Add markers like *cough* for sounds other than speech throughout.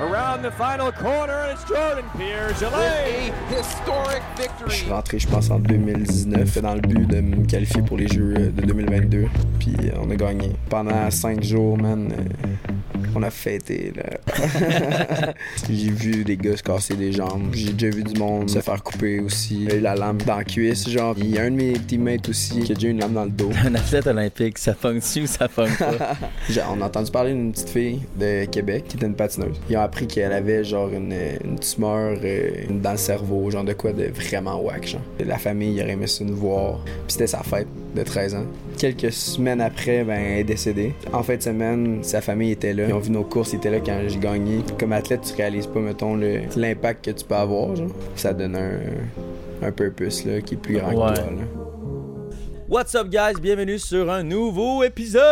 around the final corner, and it's Jordan Pierce. a historic Je victory. suis rentré, je pense, en 2019 dans le but de me qualifier pour les Jeux de 2022. Puis on a gagné. Pendant cinq jours, man, euh, on a fêté. là. *laughs* J'ai vu des gars se casser des jambes. J'ai déjà vu du monde se faire couper aussi. J'ai eu la lame dans la cuisse, genre. Il y a un de mes teammates aussi qui a déjà une lame dans le dos. *laughs* Un athlète olympique, ça fonctionne ou ça fonctionne pas? *laughs* On a entendu parler d'une petite fille de Québec qui était une patineuse. Ils ont appris qu'elle avait genre une, une tumeur euh, dans le cerveau, genre de quoi de vraiment whack, genre. La famille il aurait aimé ça nous voir. Puis c'était sa fête de 13 ans. Quelques semaines après, ben, elle est décédée. En fin de semaine, sa famille était là. Ils ont vu nos courses, ils étaient là quand j'ai gagné. Comme athlète, tu réalises pas, mettons, l'impact que tu peux avoir, genre. Ça donne un, un purpose, là, qui est plus grand Ouais. que toi, là. What's up, guys? Bienvenue sur un nouveau épisode!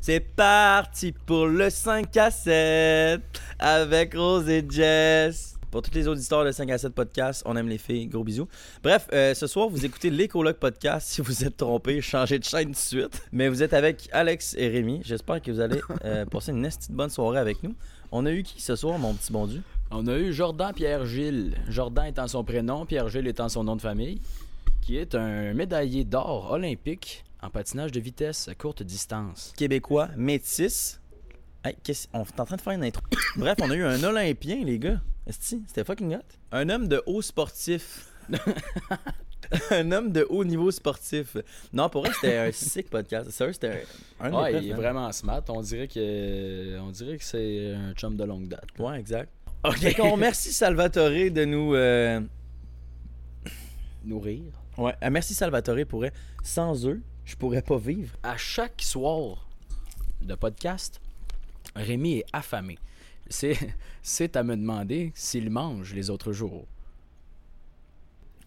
C'est parti pour le 5 à 7 avec Rose et Jess. Pour toutes les auditeurs de 5 à 7 podcast, on aime les filles. Gros bisous. Bref, euh, ce soir, vous écoutez l'Écologue podcast. Si vous êtes trompé, changez de chaîne tout de suite. Mais vous êtes avec Alex et Rémi. J'espère que vous allez euh, passer une petite bonne soirée avec nous. On a eu qui ce soir, mon petit bon Dieu? On a eu Jordan Pierre-Gilles. Jordan étant son prénom, Pierre-Gilles étant son nom de famille, qui est un médaillé d'or olympique en patinage de vitesse à courte distance. québécois métis. Hey, qu'est-ce- on est en train de faire une intro. *coughs* Bref, on a eu un Olympien, les gars. Esti, C'était fucking hot. Un homme de haut sportif. *laughs* un homme de haut niveau sportif. Non, pour vrai, c'était un *laughs* sick podcast. Sérieux, c'était un, Ouais, il est vraiment smart. On dirait que, on dirait que c'est un chum de longue date. Ouais, exact. Fait qu'on remercie Salvatore de nous. euh, Nourrir. Ouais, euh, merci Salvatore pour vrai. Sans eux, je pourrais pas vivre. À chaque soir de podcast, Rémi est affamé. *laughs* C'est, à me demander s'il mange les autres jours.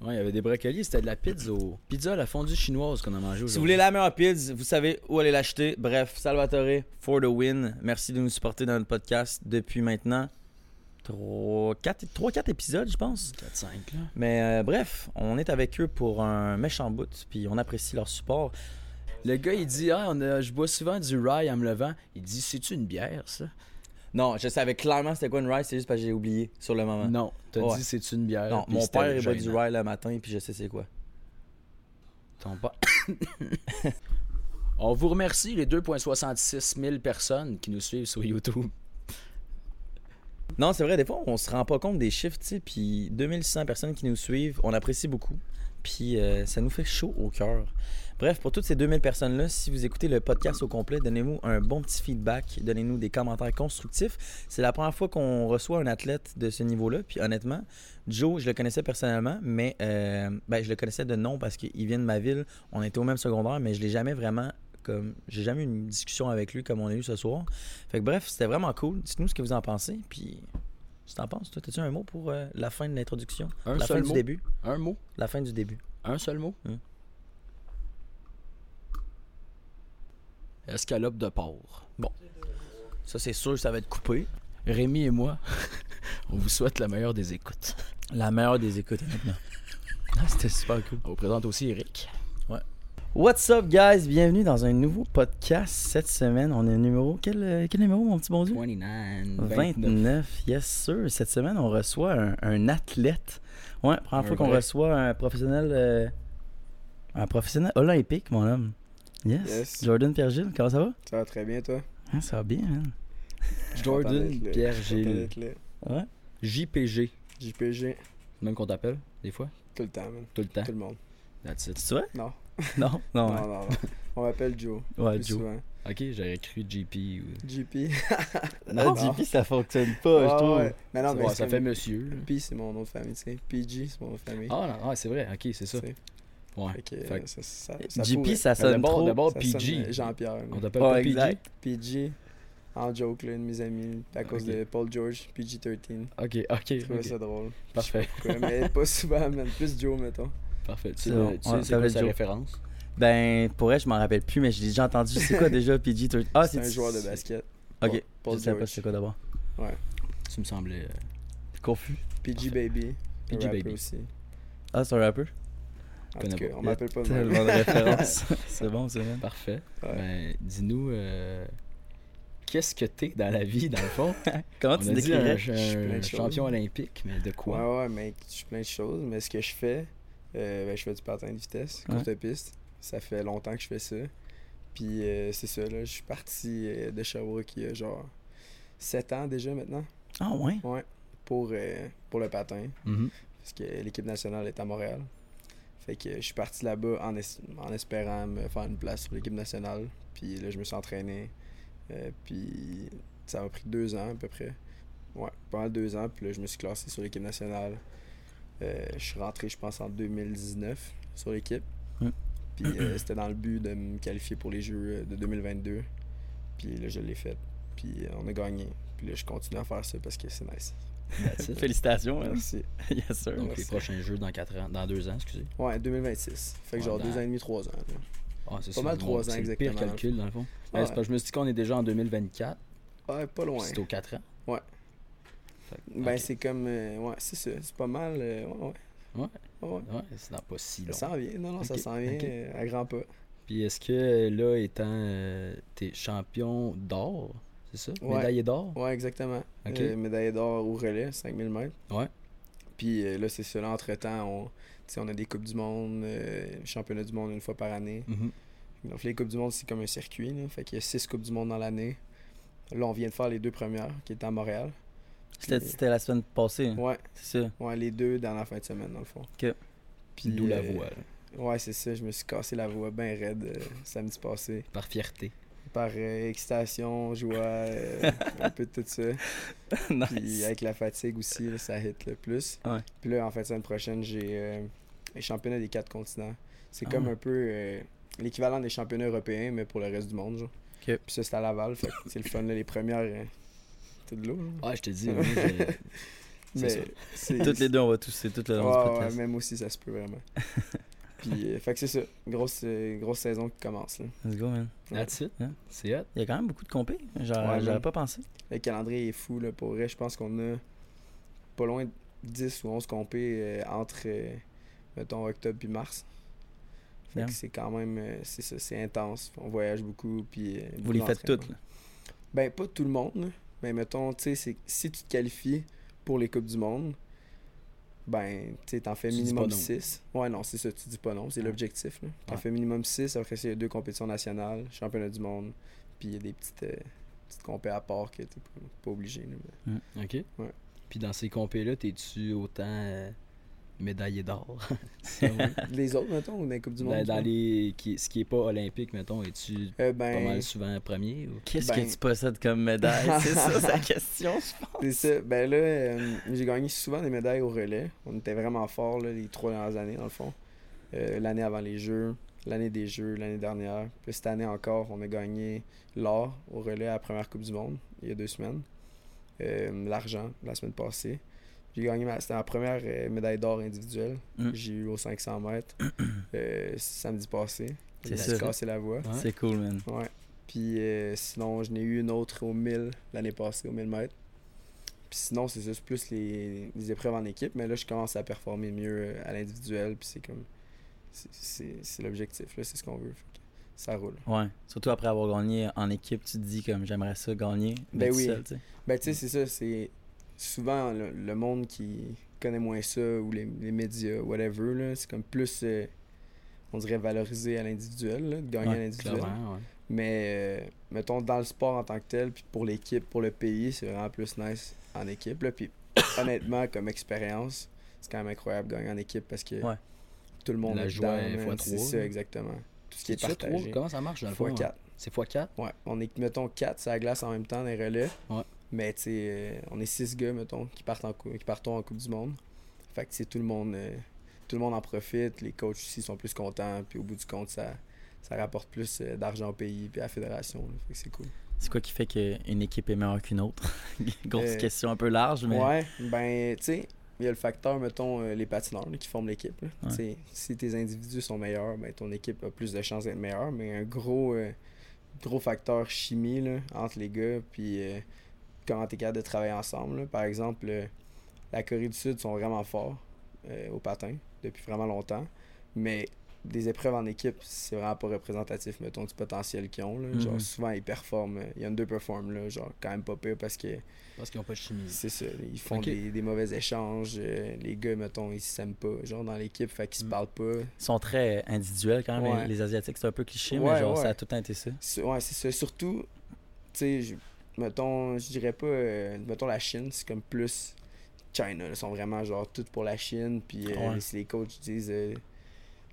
Ouais, il y avait des brocolis, c'était de la pizza. Pizza à la fondue chinoise qu'on a mangé aujourd'hui. Si vous voulez la meilleure pizza, vous savez où aller l'acheter. Bref, Salvatore, for the win. Merci de nous supporter dans notre podcast depuis maintenant 3-4 épisodes, je pense. 4-5, là. Mais euh, bref, on est avec eux pour un méchant bout, puis on apprécie leur support. Le gars, il dit Ah, on a- je bois souvent du rye en me levant. Il dit C'est-tu une bière, ça? Non, je savais clairement c'était quoi une rye, c'est juste parce que j'ai oublié sur le moment. Non, t'as Ouais. dit C'est-tu une bière? Non, puis mon c'était père il boit du gênant. rye le matin, puis je sais c'est quoi. Ton père. *coughs* on vous remercie, les 2,66 000 personnes qui nous suivent sur YouTube. Non, c'est vrai, des fois, on se rend pas compte des chiffres, tu sais, puis 2600 personnes qui nous suivent, on apprécie beaucoup, puis euh, ça nous fait chaud au cœur. Bref, pour toutes ces 2000 personnes-là, si vous écoutez le podcast au complet, donnez-nous un bon petit feedback, donnez-nous des commentaires constructifs. C'est la première fois qu'on reçoit un athlète de ce niveau-là, puis honnêtement, Joe, je le connaissais personnellement, mais euh, ben, je le connaissais de nom parce qu'il vient de ma ville, on était au même secondaire, mais je l'ai jamais vraiment comme j'ai jamais eu une discussion avec lui comme on a eu ce soir. Fait bref, c'était vraiment cool. Dites-nous ce que vous en pensez. Puis, si t'en penses, toi, t'as-tu un mot pour euh, la fin de l'introduction? Un La fin seul du mot. début? Un mot La fin du début. Un seul mot? Hmm. Escalope de porc. Ça, c'est sûr, ça va être coupé. Rémi et moi, *laughs* on vous souhaite la meilleure des écoutes. La meilleure des écoutes, honnêtement. Ah, C'était super *laughs* cool. On vous présente aussi Eric. What's up, guys? Bienvenue dans un nouveau podcast cette semaine. On est numéro. Quel, euh, quel numéro, mon petit bon Dieu? 29. 29, yes sir. Cette semaine, on reçoit un, un athlète. Ouais, première Un fois qu'on reçoit un professionnel. euh, un professionnel olympique, mon homme. Yes. Yes. Jordan Pierre-Gilles, comment ça va? Ça va très bien, toi? Hein, ça va bien, man. Jordan. Pierre-Gilles. Ouais. JPG. JPG, Même qu'on t'appelle, des fois? tout le temps, man. Tout le temps. Tout le monde. That's it. C'est vrai? Non. *laughs* Non, non. Non, ouais. non, non. On m'appelle Joe. *laughs* Ouais, Joe. souvent. Ok, j'aurais cru JP ou. JP. *laughs* Non, Non. JP, ça fonctionne pas, je trouve. ouais. Mais non, mais Ouais, ça fait monsieur. là. P, c'est mon nom de famille, tu sais. PG, c'est mon nom de famille. Ah, non, ouais, c'est vrai. Ok, c'est ça. Ouais. Que, Fait que ça, ça, ça JP, pourrait. ça sonne d'abord- trop. d'abord- PG. Jean-Pierre. On t'appelle pas PG. exact. PG, en joke, là, de mes amis, à cause de Paul George, PG-13. Ok, ok. Je trouvais ça drôle. Parfait. Mais pas souvent, man. Plus Joe, mettons. Parfait. Tu bon. tu sais Ouais, c'est quoi sa référence? Ben, pour elle, je m'en rappelle plus, mais j'ai déjà entendu. C'est quoi *laughs* déjà, PG 13 Ah, C'est un joueur de basket. Ok, Paul je sais pas c'est quoi d'abord. Tu me semblais. euh, Confus? PG Baby. PG un Baby. aussi. Ah, c'est un rappeur En tout cas, pas. on m'appelle pas. Tellement de références. *laughs* *laughs* c'est bon, c'est bon. Parfait. Ouais. Ben, dis-nous. euh, qu'est-ce que t'es dans la vie, dans le fond? Comment On tu un, décrirais? un Je suis plein de choses. champion olympique, mais de quoi? Ouais, ouais, mais je suis plein de choses. Mais ce que je fais, euh, ben, je fais du patin de vitesse, Ouais. courte piste. Ça fait longtemps que je fais ça. Puis euh, c'est ça, là, je suis parti euh, de Sherbrooke il y a genre 7 ans déjà maintenant. Ah ouais? Ouais, pour, pour le patin. Mhm. Parce que l'équipe nationale est à Montréal. Fait que je suis parti là-bas en, es- en espérant me faire une place sur l'équipe nationale. Puis là, je me suis entraîné. Puis ça m'a pris deux ans à peu près. Ouais, pas mal deux ans. Puis là, je me suis classé sur l'équipe nationale. Euh, je suis rentré, je pense, en 2019 sur l'équipe. Ouais. Puis euh, *clears throat* c'était dans le but de me qualifier pour les Jeux euh, de 2022. Puis là, je l'ai fait. Puis euh, on a gagné. Puis là, je continue à faire ça parce que c'est nice. Félicitations. hein. Merci. *laughs* yes, sir. Donc, Merci. les prochains jeux dans 4 ans, dans 2 ans, excusez. Ouais, 2026. Fait que Ouais, genre dans- deux ans et demi, trois ans. Ah, c'est Pas mal trois ans, c'est le exactement, pire dans le calcul, dans le fond. Ouais, c'est parce que je me suis dit qu'on est déjà en 2024. Ouais, pas loin. C'est aux 4 ans. Ouais. Que- Ben, c'est comme. euh, ouais, c'est ça. C'est pas mal. euh, ouais, ouais. Ouais. Ouais, c'est dans pas si Ça long. s'en vient. Non, non, ça s'en vient euh, à grands pas. Puis est-ce que là, étant. t'es champion d'or, c'est ça? Ouais. Médaillé d'or? Ouais, exactement. Ok. Médaille d'or au relais, 5000 mètres. Ouais. Puis là, c'est ça. Là, entre-temps, on, on a des Coupes du Monde, championnats du monde une fois par année. Mhm. Donc, les Coupes du Monde, c'est comme un circuit. Là. Fait qu'il y a six Coupes du Monde dans l'année. Là, on vient de faire les deux premières, qui étaient à Montréal. C'était la semaine passée. hein? Ouais, C'est ça. ouais, les deux dans la fin de semaine, dans le fond. Ok. Puis, D'où la euh, voix, là, Ouais, c'est ça. Je me suis cassé la voix bien raide euh, samedi passé. par fierté. Par euh, excitation, joie, euh, *laughs* un peu de tout ça. *laughs* Puis nice. avec la fatigue aussi, là, ça hit le plus. Ouais. Puis là, en fait, semaine prochaine, j'ai euh, les championnats des quatre continents. C'est Ah. comme un peu euh, l'équivalent des championnats européens, mais pour le reste du monde. Genre. Ok. Puis ça, c'est à Laval. Fait que c'est le fun. Là, les premières, c'est de l'eau. là. Ouais, je te dis, *laughs* c'est Mais ça. c'est- Toutes les deux, on va tous, c'est tout le long Ouais, du ouais, podcast. même aussi, ça se peut vraiment. *laughs* Puis, euh, fait que c'est ça. Grosse, euh, grosse saison qui commence. Là. Let's go, man. That's it. Hein? C'est hot. Il y a quand même beaucoup de compés. Ouais, j'aurais pas pensé. Le calendrier est fou. Là, pour vrai, je pense qu'on a pas loin de 10 ou 11 compés euh, entre, euh, mettons, octobre puis mars. Fait que c'est quand même, c'est ça, c'est intense. On voyage beaucoup. Puis, euh, Vous les faites toutes. là. Ben, pas tout le monde. Mais mettons, tu sais, si tu te qualifies pour les Coupes du Monde, ben, tu t'en fais minimum pas non. 6. Ouais, non, c'est ça, tu dis pas non, c'est Ouais. l'objectif. T'en Ouais. fais minimum 6, après ça, il y a deux compétitions nationales, championnat du monde, puis il y a des petites, euh, petites compé à part que t'es pas, pas obligé. là, mais- OK. Ouais. Puis dans ces compés-là, t'es-tu autant euh, médaillé d'or? *laughs* *laughs* les autres, mettons, ou dans les Coupes du Monde? dans, dans les, qui, ce qui est pas olympique, mettons, es-tu Euh, pas ben, mal souvent premier? Ou... Qu'est-ce Ben- que tu possèdes comme médaille? *laughs* C'est ça sa question, je pense. c'est ça. Ben là, euh, j'ai gagné souvent des médailles au relais. On était vraiment forts là, les trois dernières années, dans le fond. Euh, l'année avant les Jeux, l'année des Jeux, l'année dernière. Puis cette année encore, on a gagné l'or au relais à la première Coupe du Monde, il y a deux semaines. Euh, L'argent, la semaine passée. J'ai gagné ma, c'était ma première euh, médaille d'or individuelle Mm. j'ai eu aux 500 mètres *clears throat* euh, samedi passé. C'est ça. cassé la voix. Ouais. C'est cool, man. Ouais. Puis euh, sinon, je n'ai eu une autre au 1000 l'année passée, au 1000 mètres. Puis sinon, c'est juste plus les, les épreuves en équipe. Mais là, je commence à performer mieux à l'individuel. Puis c'est comme. c'est- l'objectif, là. C'est ce qu'on veut. Fait ça roule. Ouais. Surtout après avoir gagné en équipe, tu te dis comme j'aimerais ça gagner. mais Ben oui. seul. Ben, tu sais, c'est ça. C'est souvent le, le monde qui connaît moins ça ou les, les médias, whatever. C'est comme plus. euh, on dirait valorisé à l'individuel, de gagner Ouais, à l'individuel. Ouais. Mais euh, mettons dans le sport en tant que tel, puis pour l'équipe, pour le pays, c'est vraiment plus nice en équipe. Là. Puis *coughs* honnêtement, comme expérience, c'est quand même incroyable de gagner en équipe parce que Ouais. tout le monde La est joie dedans, est C'est ça, exactement. Tout ce qui est C'est-tu partagé. trois? Comment ça marche dans le Fois fond? 4. C'est fois 4? Ouais, on est, mettons, 4 sur la glace en même temps dans les relais. Ouais. Mais tu sais, euh, on est 6 gars, mettons, qui partent en qui partons en Coupe du Monde. Fait que tout le monde euh, tout le monde en profite. Les coachs aussi sont plus contents. Puis au bout du compte, ça, ça rapporte plus euh, d'argent au pays puis à la fédération. là. Fait que c'est cool. C'est quoi qui fait qu'une équipe est meilleure qu'une autre? *laughs* Grosse Euh, question un peu large, mais. Ouais, ben, tu sais, il y a le facteur, mettons, les patineurs là, qui forment l'équipe. Ouais. Si tes individus sont meilleurs, ben, ton équipe a plus de chances d'être meilleure. Mais un gros, euh, gros facteur chimie là, entre les gars, puis euh, comment tu es capable de travailler ensemble. là. Par exemple, euh, la Corée du Sud sont vraiment forts euh, au patin depuis vraiment longtemps. Mais des épreuves en équipe, c'est vraiment pas représentatif, mettons, du potentiel qu'ils ont. là. Mhm. Genre, souvent, ils performent, euh, ils underperforment, là, genre, quand même pas pire parce que Parce qu'ils n'ont pas de chimie. c'est ça, ils font des, des mauvais échanges. euh, les gars, mettons, ils s'aiment pas, genre, dans l'équipe, fait qu'ils se Mm. parlent pas. Ils sont très individuels quand même, Ouais. les, les Asiatiques. C'est un peu cliché, Ouais, mais genre, ouais. ça a tout le temps été ça. C'est- Ouais, c'est ça. Surtout, tu sais, je- mettons, je dirais pas, euh, mettons la Chine, c'est comme plus China. Ils sont vraiment genre tout pour la Chine. Puis euh, Ouais. si les coachs disent, euh,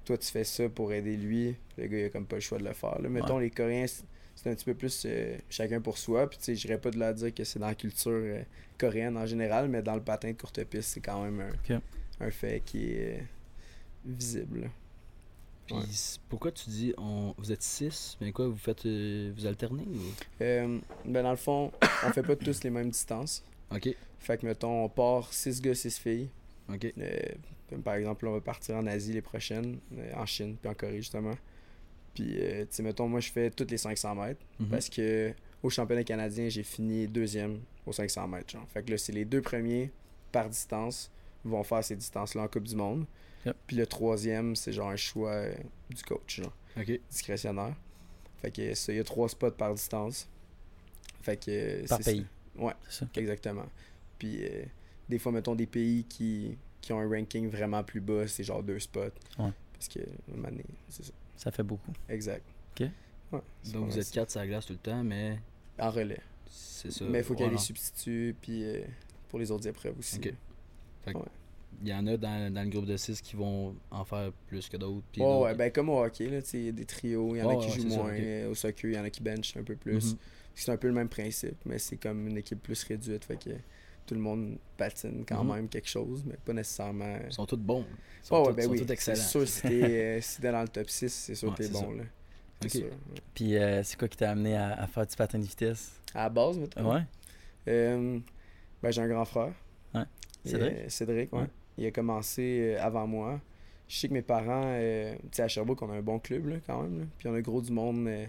toi tu fais ça pour aider lui, le gars il a comme pas le choix de le faire. là. Mettons, les Coréens, c'est un petit peu plus chacun pour soi. Puis tu sais, je dirais pas de leur dire que c'est dans la culture coréenne en général, mais dans le patin de courte piste, c'est quand même un, un fait qui est visible. Puis Ouais. pourquoi tu dis on... vous êtes six, mais quoi, vous faites euh, vous alternez ou... Euh, ben dans le fond, on fait pas tous les mêmes distances. Ok, Fait que, mettons, on part 6 gars, 6 filles. ok. Euh, comme par exemple, là, on va partir en Asie les prochaines, euh, en Chine, puis en Corée, justement. Puis, euh, tu sais, mettons, moi, je fais toutes les 500 mètres. Mhm. Parce que au championnat canadien, j'ai fini deuxième aux 500 mètres. Genre. Fait que là, c'est les deux premiers par distance vont faire ces distances-là en Coupe du Monde. Yep. Puis le troisième, c'est genre un choix euh, du coach, genre, Ok. discrétionnaire. Fait que ça, il y a trois spots par distance. Fait que. euh, Par c'est ça. pays. Ouais. C'est ça. Exactement. Puis euh, des fois, mettons des pays qui, qui ont un ranking vraiment plus bas, c'est genre deux spots. Ouais. Parce que, donné, c'est ça. Ça fait beaucoup. Exact. Ok. Ouais, Donc vous êtes ça. quatre sur la glace tout le temps, mais En relais. c'est ça. Mais il faut qu'il y ait Ouais, des substituts, puis euh, pour les autres épreuves aussi. Ok. là. Il y en a dans, dans le groupe de six qui vont en faire plus que d'autres. puis Ouais, ben comme au hockey, là, tu sais, il y a des trios, il y en a qui ouais, jouent moins. euh, Au soccer, il y en a qui bench un peu plus. Mhm. C'est un peu le même principe, mais c'est comme une équipe plus réduite, fait que tout le monde patine quand Mhm. même quelque chose, mais pas nécessairement. euh, Ils sont tous bons. Ils sont Ouais, ouais, tous, ben sont oui. tous C'est excellents. sûr, si t'es *laughs* euh, si t'es dans le top 6, c'est sûr Ouais, que t'es bon, ça. là. Sûr. Puis euh, c'est quoi qui t'a amené à, à faire du patin de vitesse? À la base, mettons. Ouais. Euh, ben, j'ai un grand frère. Ouais. Et, Cédric? euh, Cédric, ouais. Il a commencé euh, avant moi. Je sais que mes parents, euh, tu sais, à Sherbrooke, on a un bon club, là, quand même. là. Puis on a gros du monde, euh,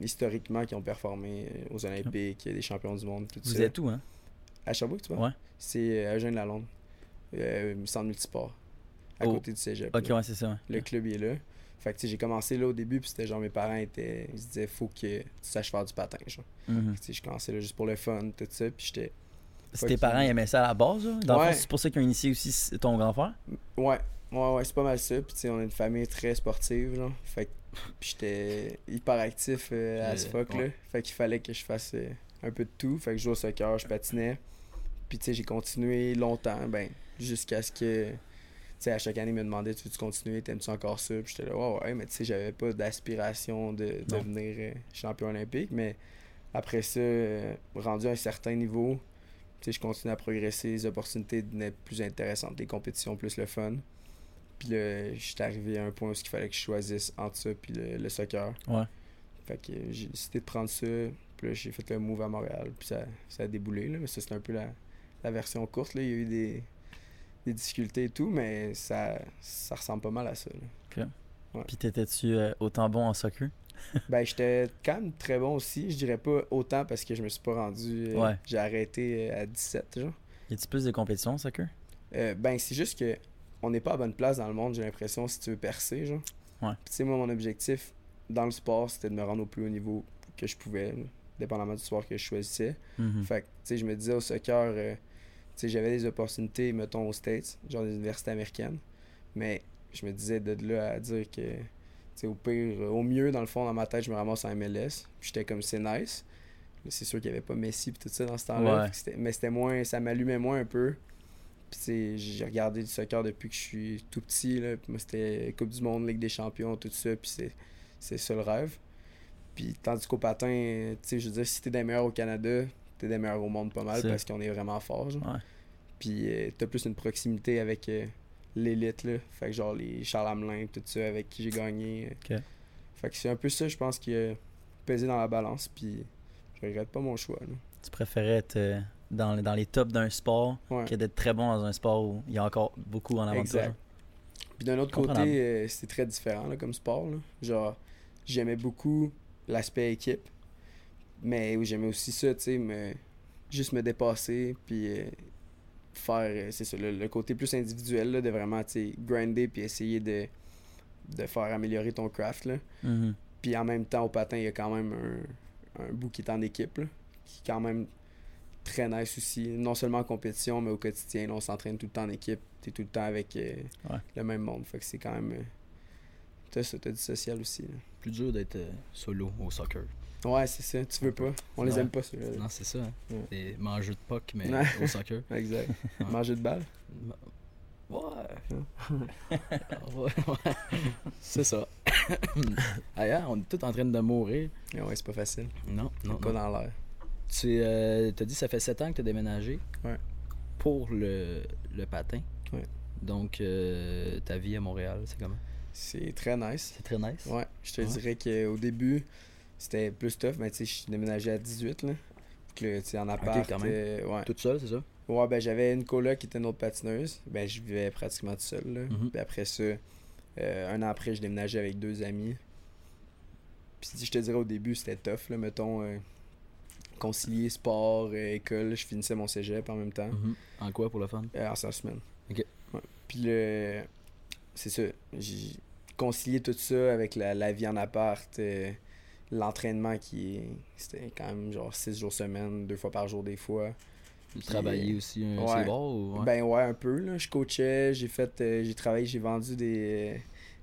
historiquement, qui ont performé aux Olympiques, des champions du monde, tout Vous ça. êtes où, hein? À Sherbrooke, tu vois? Ouais. C'est à Eugène-Lalonde. Euh, centre multisport. À Oh. côté du cégep. Ok, là. ouais, c'est ça. ouais. Le club il est là. Fait que tu sais, j'ai commencé là au début, puis c'était genre mes parents étaient. Ils se disaient, faut que tu saches faire du patin. Genre. Tu sais, je commençais là juste pour le fun, tout ça, puis j'étais. Si Fuck tes parents aimaient ça à la base, là? Dans le Ouais. fond, c'est pour ça qu'ils ont initié aussi ton grand frère? Ouais, ouais, ouais, c'est pas mal ça. Puis tu sais, on est une famille très sportive, genre. Fait que puis j'étais hyper actif euh, Euh, as fuck, là. ouais. Fait qu'il fallait que je fasse euh, un peu de tout. Fait que je jouais au soccer, je patinais. Puis tu sais, j'ai continué longtemps, ben, jusqu'à ce que. Tu sais, à chaque année, ils me demandaient Tu veux-tu continuer? T'aimes-tu encore ça? Puis j'étais là, ouais, ouais, mais tu sais, j'avais pas d'aspiration de Non. devenir euh, champion olympique. Mais après ça, euh, rendu à un certain niveau, je continue à progresser, les opportunités devenaient plus intéressantes, les compétitions plus le fun. Puis là, j'étais arrivé à un point où il fallait que je choisisse entre ça puis le, le soccer. Ouais. Fait que j'ai décidé de prendre ça. Puis là, j'ai fait le move à Montréal. Puis ça, ça a déboulé. Là. Mais ça, c'est un peu la, la version courte. Là. Il y a eu des, des difficultés et tout, mais ça, ça ressemble pas mal à ça. là. Puis t'étais-tu euh, autant bon en soccer? *laughs* ben, j'étais quand même très bon aussi. Je dirais pas autant parce que je me suis pas rendu. euh, Ouais. J'ai arrêté euh, à 17, genre. Y a-tu plus de compétitions en soccer? Euh, ben, c'est juste que on n'est pas à bonne place dans le monde, j'ai l'impression, si tu veux percer, genre. Ouais. Tu sais, moi, mon objectif dans le sport, c'était de me rendre au plus haut niveau que je pouvais, dépendamment du sport que je choisissais. Mhm. Fait que, tu sais, je me disais au soccer, euh, tu sais, j'avais des opportunités, mettons, aux States, genre des universités américaines. Mais je me disais de là à dire que, au pire, euh, au mieux, dans le fond, dans ma tête, je me ramasse en MLS. Puis j'étais comme, c'est nice. Mais c'est sûr qu'il n'y avait pas Messi et tout ça dans ce temps-là. Ouais. Mais c'était moins, ça m'allumait moins un peu. Puis, j'ai regardé du soccer depuis que je suis tout petit. Là. Puis moi, c'était Coupe du Monde, Ligue des Champions, tout ça. Puis c'est, c'est ça le rêve. Puis tandis qu'au patin, tu sais, je veux dire, si t'es des meilleurs au Canada, t'es des meilleurs au monde pas mal parce qu'on est vraiment fort. Genre. Ouais. Puis euh, t'as plus une proximité avec euh, l'élite, là. Fait que genre les Charles Hamelin, tout ça, avec qui j'ai gagné. Fait que c'est un peu ça, je pense, qui a pesé dans la balance. Puis je regrette pas mon choix. là. Tu préférais être euh, dans, dans les tops d'un sport Ouais. que d'être très bon dans un sport où il y a encore beaucoup en avant Exact. Puis d'un autre côté, euh, c'est très différent là, comme sport. là. Genre, j'aimais beaucoup l'aspect équipe, mais j'aimais aussi ça, tu sais, me, juste me dépasser, puis euh, faire, euh, c'est ça, le, le côté plus individuel, là, de vraiment, tu grinder, puis essayer de de faire améliorer ton craft. Là. Mhm. Puis en même temps, au patin, il y a quand même un, un bout qui est en équipe, là, qui est quand même très nice aussi. Non seulement en compétition, mais au quotidien. là, on s'entraîne tout le temps en équipe. Tu es tout le temps avec euh, Ouais. le même monde. Fait que c'est quand même. euh, T'as ça, t'as du social aussi. là. Plus dur d'être euh, solo au soccer. Ouais, c'est ça. Tu veux pas. On les aime pas, ceux-là. Non, c'est ça. Hein. Ouais. Des mangeux de puck, mais au soccer. *laughs* Exact. Manger de balle. Ouais. *laughs* ouais. C'est ça. *laughs* Ailleurs, on est tous en train de mourir. Mais ouais, c'est pas facile. Non, non, pas non. dans l'air. Tu euh, t'as dit que ça fait 7 ans que tu as déménagé. Ouais. Pour le, le patin. Ouais. Donc, euh, ta vie à Montréal, c'est comment? C'est très nice. C'est très nice? Ouais, je te Ouais. dirais qu'au début, c'était plus tough, mais tu sais, je suis déménagé à 18, là. Que, tu sais, en appart, quand même. euh, ouais. Toute seule, c'est ça? Ouais, ben j'avais une coloc qui était une autre patineuse. Ben je vivais pratiquement tout seul, là. Mhm. Puis après ça, euh, un an après, je déménageais avec deux amis. Puis je te dirais au début, c'était tough, là, mettons, euh, concilier sport, euh, école. Je finissais mon cégep en même temps. En quoi pour le fun? En cinq semaines. Ok. Ouais. Puis le. C'est ça. J'ai concilié tout ça avec la, la vie en appart, l'entraînement qui est. C'était quand même genre six jours semaine, deux fois par jour des fois. Puis, travaillais aussi un ouais. c'est bon ou ouais? Ben ouais, un peu. Là. Je coachais, j'ai fait. euh, j'ai travaillé, j'ai vendu des. euh,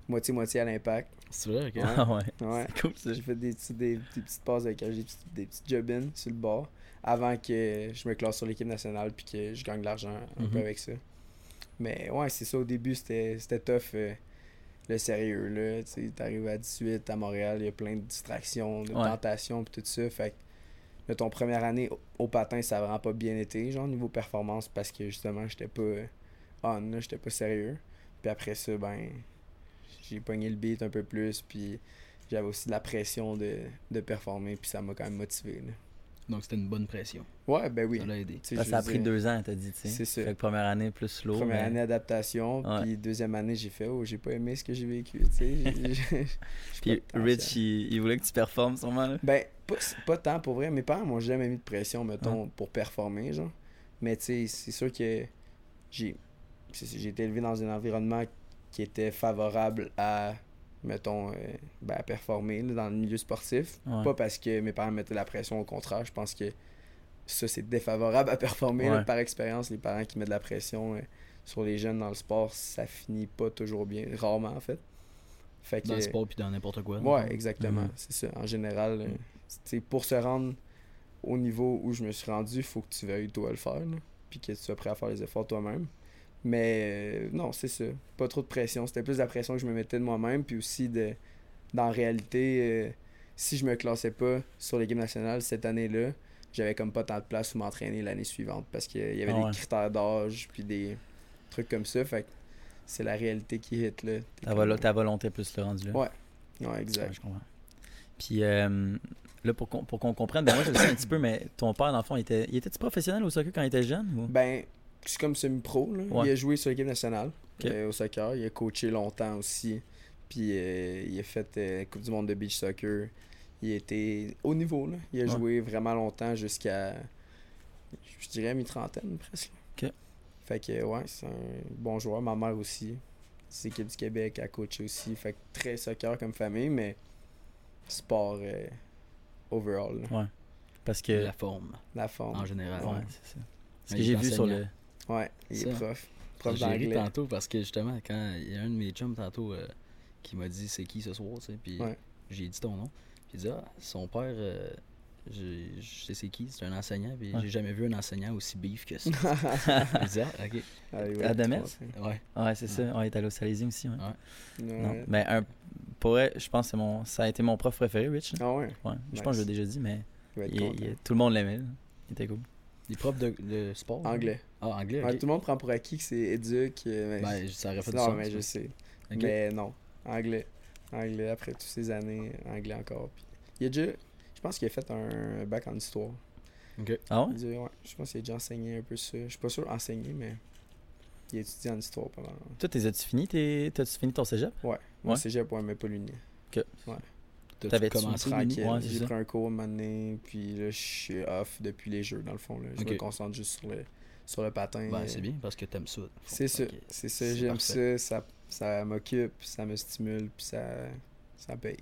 Moitié-moitié à l'impact. c'est vrai, ok. Ouais. Ah *laughs* ouais. Ouais. C'est cool ça. J'ai fait des, petits- des, des petites passes avec des petits, des petits job-ins sur le bord avant que je me classe sur l'équipe nationale puis que je gagne de l'argent un peu Mhm. avec ça. Mais ouais, c'est ça. Au début, c'était c'était tough. euh, le sérieux, là. Tu sais, t'arrives à 18 à Montréal, il y a plein de distractions, de Ouais. tentations puis tout ça. Fait que là, ton première année au, au patin, ça a vraiment pas bien été, genre, niveau performance, parce que justement, j'étais pas on, là, j'étais pas sérieux. Puis après ça, ben, j'ai pogné le beat un peu plus, puis j'avais aussi de la pression de, de performer, puis ça m'a quand même motivé. là. Donc c'était une bonne pression. Ouais, ben oui. Ça l'a aidé. Ça, ça a pris dire, deux ans, t'as dit, tu sais. C'est ça. Fait que première année plus slow. Première mais- année adaptation, Ouais. puis deuxième année, j'ai fait, oh, j'ai pas aimé ce que j'ai vécu, tu sais. *laughs* Puis Rich, il, il voulait que tu performes sûrement là. Ben, pas, pas tant pour vrai. Mes parents m'ont jamais mis de pression, mettons, pour performer, genre. Mais tu sais, c'est sûr que j'ai été élevé dans un environnement qui était favorable à, mettons, euh, ben, à performer là, dans le milieu sportif. Ouais. Pas parce que mes parents mettaient la pression, au contraire. Je pense que ça, c'est défavorable à performer. là. Ouais. par expérience, les parents qui mettent de la pression euh, sur les jeunes dans le sport, ça finit pas toujours bien. Rarement, en fait. Fait que, Dans le sport puis dans n'importe quoi. Ouais, exactement. Mhm. C'est ça. En général, euh, pour se rendre au niveau où je me suis rendu, il faut que tu veuilles toi le faire. là, Puis que tu sois prêt à faire les efforts toi-même. Mais euh, non, c'est ça. Pas trop de pression. C'était plus la pression que je me mettais de moi-même. Puis aussi, de, dans la réalité, euh, si je me classais pas sur l'équipe nationale cette année-là, j'avais comme pas tant de place où m'entraîner l'année suivante. Parce qu'il y avait Ah ouais. des critères d'âge, puis des trucs comme ça. Fait que c'est la réalité qui hit là. Ta, ta volonté plus le rendu là. Ouais. Ouais, exact. Ouais, je comprends. Puis euh, là, pour qu'on, pour qu'on comprenne, ben moi je le sais un petit peu, mais ton père, dans le fond, il était, il était-tu professionnel au soccer quand il était jeune? ou? Ben, c'est comme semi-pro. Ouais. Il a joué sur l'équipe nationale euh, au soccer. Il a coaché longtemps aussi. Puis euh, il a fait euh, Coupe du monde de beach soccer. Il était au niveau. Là. Il a Ouais. joué vraiment longtemps jusqu'à, je dirais, mi-trentaine presque. Fait que, ouais, c'est un bon joueur. Ma mère aussi. C'est l'équipe du Québec a coaché aussi. Fait que très soccer comme famille, mais sport euh, overall. là. Ouais. Parce que. La forme, La forme. en général. Ouais, c'est ça. Ce que j'ai vu sur le. Ouais, il Ça. est prof. Prof J'ai ri d'anglais. tantôt parce que justement, quand il y a un de mes chums tantôt euh, qui m'a dit c'est qui ce soir, tu sais, puis Ouais. j'ai dit ton nom. Puis il dit ah, son père, euh, j'ai- je sais c'est qui, c'est un enseignant, puis Ouais. j'ai jamais vu un enseignant aussi bif que ça. *laughs* J'ai dit ah, ok. Ah, il va À trop, Ouais. Ouais, c'est ça. Ouais, il est allé au Salésien aussi. Ouais. Ouais. Ouais. Non. Mais un, pour vrai, je pense que c'est mon, ça a été mon prof préféré, Rich. là. Ah ouais, Ouais. Je Nice. pense que je l'ai déjà dit, mais il il- il- tout le monde l'aimait. là. Il était cool. Des profs de, de sport. Anglais. Ah, anglais, ok. Ouais, tout le monde prend pour acquis que c'est éduc. euh, mais Ben, ça aurait fait du non, sens. mais je sais. Ok. Mais non, anglais. Anglais, après toutes ces années, anglais encore. Puis, il a déjà, je pense qu'il a fait un bac en histoire. Ok. Ah ouais? Ouais, je pense qu'il a déjà enseigné un peu ça. Je suis pas sûr enseigner, mais il a étudié en histoire pendant. Toi, t'es- as-tu fini, tes- t'as-tu fini ton cégep? Ouais, Ouais. moi cégep, ouais, mais pas l'uni. T'as-tu T'avais-tu commencé tranquille? Ouais, J'ai ça. pris un cours donné, puis là, je suis off depuis les jeux, dans le fond. Là. Je Ok. me concentre juste sur le, sur le patin. Ben, c'est bien parce que t'aimes ça. C'est ça, c'est ça, j'aime ça, ça. ça m'occupe, ça me stimule, puis ça, ça paye.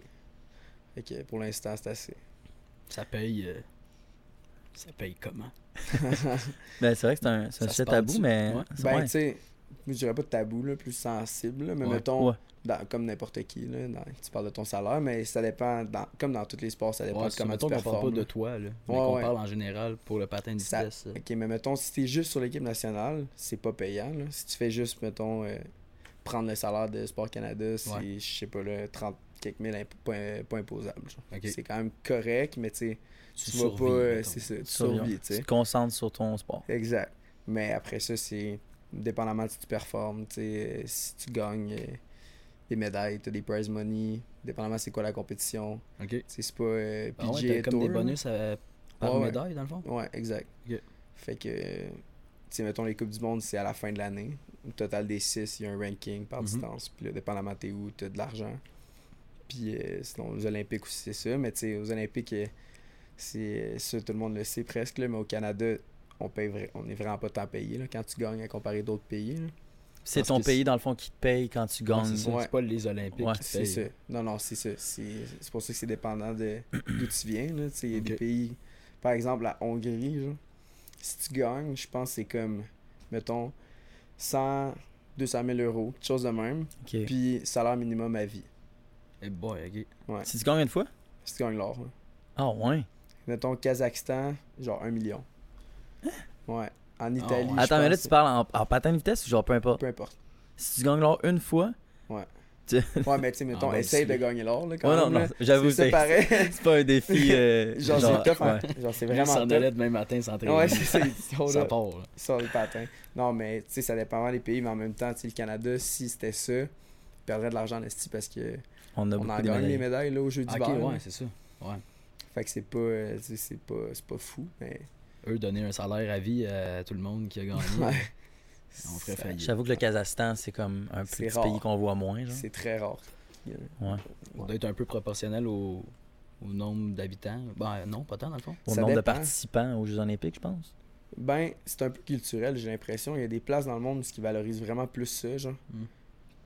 Fait que pour l'instant, c'est assez. Ça paye. euh, Ça paye comment? *laughs* Ben, c'est vrai que c'est un, c'est un sujet tabou, mais. Ouais. Ben, ouais. tu sais, je dirais pas tabou, là, plus sensible, là, mais Ouais. mettons, Ouais. dans- comme n'importe qui, là, dans- tu parles de ton salaire, mais ça dépend, dans- comme dans tous les sports, ça dépend Ouais, de comment mettons tu qu'on parle performes. pas de toi, là. Mais ouais. parle en général pour le patin de Ça- vitesse. Ok, mais mettons, si t'es juste sur l'équipe nationale, c'est pas payant. Là. Si tu fais juste, mettons, euh, prendre le salaire de Sport Canada, c'est, je sais pas, là, 30 quelques mille imp- pas, pas imposable. genre. Ok. C'est quand même correct, mais tu tu Tu vas survis, pas. euh, c'est ça, tu survis, tu Tu te concentres sur ton sport. Exact. Mais après ça, c'est dépendamment de si tu performes, euh, si tu gagnes euh, des médailles, tu as des prize money, dépendamment c'est quoi la compétition. Ok. Tu sais, c'est pas euh, Ah ouais, PGA comme des Tour, bonus à- par Ouais, médaille, dans le fond? Ouais, exact. Fait que, euh, tu sais, mettons, les Coupes du Monde, c'est à la fin de l'année. Au total des 6, il y a un ranking par Mhm. distance. Puis là, dépendamment t'es où, t'as de l'argent. Puis euh, sinon, aux Olympiques aussi, c'est ça. Mais tu sais, aux Olympiques, euh, c'est ça, tout le monde le sait presque. là, mais au Canada, on paye vra- on est vraiment pas tant payé là, quand tu gagnes à comparer d'autres pays. C'est ton pays, dans le fond, qui te paye quand tu Ouais, gagnes. C'est Ouais. pas les Olympiques Ouais. qui te C'est payent. ça. Non, non, c'est ça. C'est c'est pour ça que c'est dépendant de d'où tu viens. Il y a des pays, par exemple, la Hongrie, genre, si tu gagnes, je pense que c'est comme, mettons, 100, 200 000 euros, quelque chose de même, puis salaire minimum à vie. Eh boy, ok. Ouais, Si tu gagnes une fois? Si tu gagnes l'or. Ah, ouais. Mettons, Kazakhstan, genre 1 million. Ouais. En Italie, ouais. je Attends, mais là, tu parles en, en patin de vitesse ou genre peu importe? Peu importe. Si tu gagnes l'or une fois. Ouais. tu- Ouais, mais tu sais, *laughs* mettons, va essaye de gagner l'or, là, quand Ouais, non, même, non, j'avoue, C'est pareil. *laughs* c'est pas un défi. *laughs* euh, genre, genre, c'est tough, hein. ouais. Genre, c'est Vraiment, vraiment s'en allait demain matin s'entraîner. Ouais, c'est ça. part, le patin. Non, mais tu sais, ça dépend des pays, mais en même temps, tu sais, le Canada, si c'était ça, il perdrait de l'argent en esti parce que On a on beaucoup en gagne les médailles. là, au jeu Ok, d'hiver. là. ouais, c'est ça. Ouais. Fait que c'est pas, euh, c'est pas, c'est pas fou, mais Eux, donner un salaire à vie à tout le monde qui a gagné. *laughs* On ferait faillite. J'avoue que le Kazakhstan, c'est comme un C'est petit rare. pays qu'on voit moins. C'est très rare. Ouais. Ça doit être un peu proportionnel au, au nombre d'habitants. Ben non, pas tant dans le fond. Au Ça nombre de participants aux Jeux Olympiques, je pense. Ben, c'est un peu culturel, j'ai l'impression. Il y a des places dans le monde qui valorisent vraiment plus ça, genre. Mm.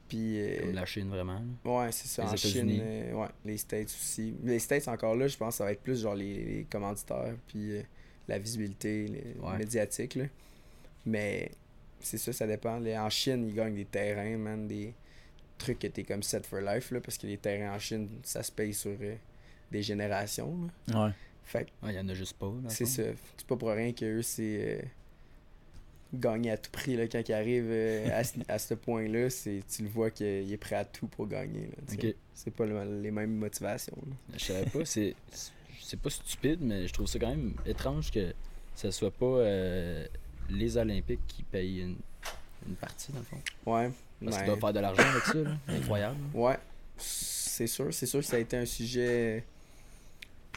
Puis, euh, Comme la Chine, vraiment. ouais, c'est ça. les en Chine, euh, ouais, les States aussi. Les States, encore là, je pense que ça va être plus genre les, les commanditaires, puis euh, la visibilité les- Ouais. médiatique, là. Mais c'est ça, ça dépend. Les- en Chine, ils gagnent des terrains, man, des trucs que t'es comme set for life, là, parce que les terrains en Chine, ça se paye sur euh, des générations, là. Ouais. Fait que Ouais, Il y en a juste pas. c'est ça. C'est pas pour rien que eux c'est euh, gagner à tout prix là, quand ils arrivent euh, à, ce, à ce point-là. c'est Tu le vois qu'il est prêt à tout pour gagner. C'est pas le- les mêmes motivations. là. Je savais pas, c'est c'est pas stupide, mais je trouve ça quand même étrange que ce soit pas euh, les Olympiques qui payent une, une partie, dans le fond. Ouais. Parce qu'ils doivent faire de l'argent avec ça, là. Incroyable. Ouais, c'est sûr. C'est sûr que ça a été un sujet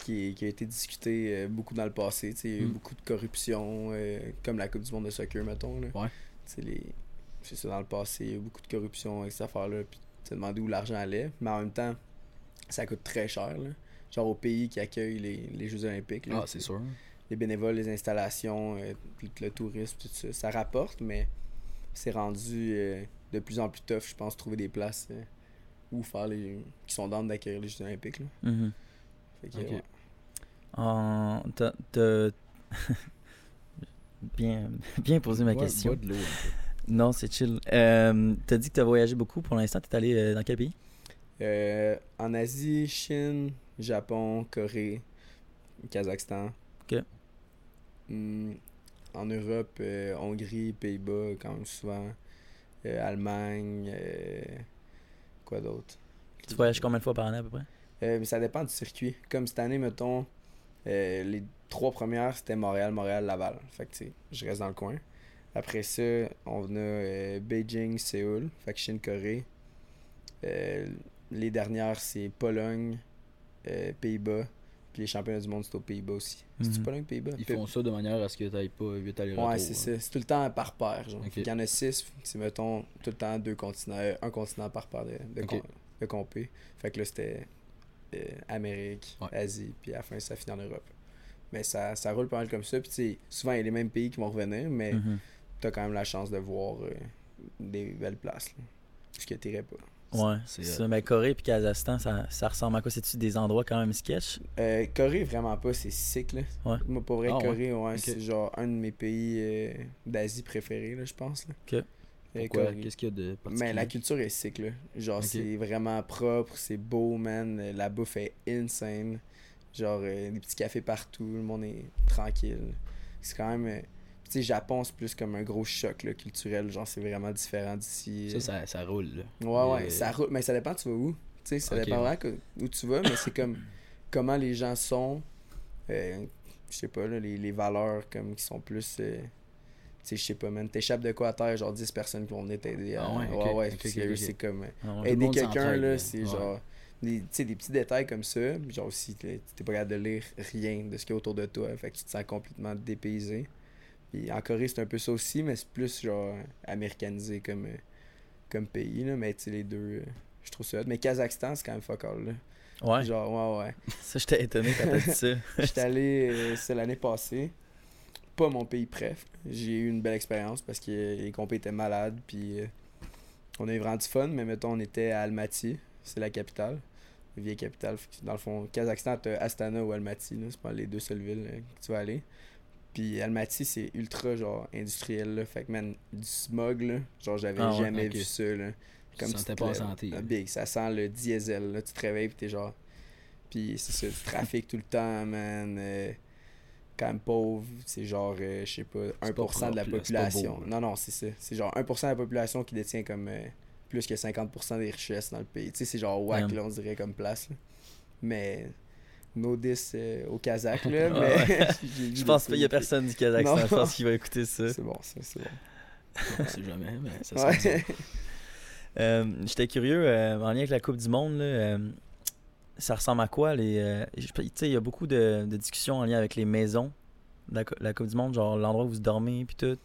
qui, qui a été discuté euh, beaucoup dans le passé. Il y a eu Mm. beaucoup de corruption, euh, comme la Coupe du monde de soccer, mettons. Là. Ouais. Les... C'est ça, dans le passé, il y a eu beaucoup de corruption avec cette affaire-là. Puis tu demandé où l'argent allait. Mais en même temps, ça coûte très cher. Là. Genre au pays qui accueille les, les Jeux Olympiques. là. Ah, c'est sûr. Les bénévoles, les installations, euh, tout le tourisme, tout ça. Ça rapporte, mais c'est rendu euh, de plus en plus tough, je pense, trouver des places euh, où faire les. qui sont dans d'accueillir les Jeux Olympiques. Là. Mhm. Fait que, ouais. En- t'as- t'as- *laughs* bien, bien posé ma Bois- question. bois de. Non, c'est chill. Euh, t'as dit que t'as voyagé beaucoup pour l'instant. T'es allé dans quel pays? En Asie, Chine, Japon, Corée, Kazakhstan. Ok. Hmm, en Europe, euh, Hongrie, Pays-Bas, quand même souvent. Euh, Allemagne, euh, quoi d'autre? Tu voyages combien de fois par année à peu près? Mais ça dépend du circuit. Comme cette année, mettons, les trois premières, c'était Montréal, Montréal, Laval. Fait que, tu sais, je reste dans le coin. Après ça, on a euh, Beijing, Séoul, fait que Chine, Corée. Euh, les dernières, c'est Pologne, euh, Pays-Bas. Puis les championnats du monde, c'est aux Pays-Bas aussi. C'est-tu Mhm. Pologne, Pays-Bas? Ils font ça de manière à ce que tu n'ailles pas 8 aller Ouais, c'est ça. C'est tout le temps par paire. Genre. Il y en a six. C'est, mettons, tout le temps deux continents, un continent par paire de, de, com- de compé. Fait que là, c'était euh, Amérique, Ouais. Asie, puis à la fin, ça finit en Europe. Mais ça, ça roule pas mal comme ça. Puis, souvent, il y a les mêmes pays qui vont revenir, mais Mhm. t'as quand même la chance de voir euh, des belles places. là. ce que t'irais pas. Ouais, c'est, ça. Mais Corée puis Kazakhstan, ça, ça ressemble à quoi? C'est-tu des endroits quand même sketch? Euh, Corée, vraiment pas, c'est sick, là. Ouais. Moi, pour vrai, Ah? Corée, ouais, c'est genre un de mes pays euh, d'Asie préférés, là, je pense. Là. Ok. Euh. Qu'est-ce qu'il y a de Mais particulier? la culture est sick, là. Genre, c'est vraiment propre, c'est beau, man. La bouffe est insane. Genre, euh, des petits cafés partout, le monde est tranquille. C'est quand même. Euh, Tu sais, Japon, c'est plus comme un gros choc là, culturel. Genre, c'est vraiment différent d'ici. Ça, ça, ça roule, là. Ouais, ouais, Euh, ça roule. Mais ça dépend, tu vas où. Tu sais, ça dépend ouais. vraiment où tu vas, mais c'est comme *coughs* comment les gens sont. euh, je sais pas, là, les, les valeurs comme qui sont plus. euh, tu sais, je sais pas, man. T'échappes de quoi à terre, genre 10 personnes qui vont venir t'aider. Ah ouais, c'est comme. euh, Ah aider quelqu'un, là, c'est Ouais. genre. Des, des petits détails comme ça. Genre aussi, t'es pas capable de lire rien de ce qu'il y a autour de toi. Fait que tu te sens complètement dépaysé. Puis en Corée, c'est un peu ça aussi, mais c'est plus genre américanisé comme, euh, comme pays. Là. Mais tu les deux, euh, je trouve ça hot. Mais Kazakhstan, c'est quand même fuck all, là. Ouais, Genre, ouais, ouais. ça, j'étais étonné quand t'as dit ça. *laughs* J'étais allé, euh, c'est l'année passée. Pas mon pays préf. J'ai eu une belle expérience parce que les compés étaient malades. Puis euh, on a eu vraiment du fun. Mais mettons, on était à Almaty. C'est la capitale. La vieille capitale. Dans le fond, Kazakhstan, t'as Astana ou Almaty. C'est pas les deux seules villes que tu vas aller. Puis Almaty, c'est ultra genre industriel. Là. Fait que, man, du smog, là. Genre, j'avais Ah ouais, jamais vu ça, là. Tu tu sentais te pas lèves- santé. Ah, big, ça sent le diesel. Là. Tu te réveilles, puis t'es genre. Puis c'est ça, du trafic tout le temps, man. euh, quand même pauvre. C'est genre, euh, je sais pas, 1% pas de la population. beau, non, non, c'est ça. C'est genre 1% de la population qui détient comme euh, plus que 50% des richesses dans le pays. Tu sais, c'est genre whack, là, on dirait comme place. là. Mais. No euh, au Kazakh, *laughs* là. Ah mais. ouais. *laughs* Je pense qu'il y a personne du Kazakhstan. Non. Je pense qu'il va écouter ça. C'est bon, ça, c'est bon. On sait jamais, mais ça Ouais. *laughs* Euh, J'étais curieux, euh, en lien avec la Coupe du Monde, là, euh, ça ressemble à quoi les. euh, je- Tu sais, il y a beaucoup de, de discussions en lien avec les maisons de la, cou- la Coupe du Monde, genre l'endroit où vous dormez, puis tout.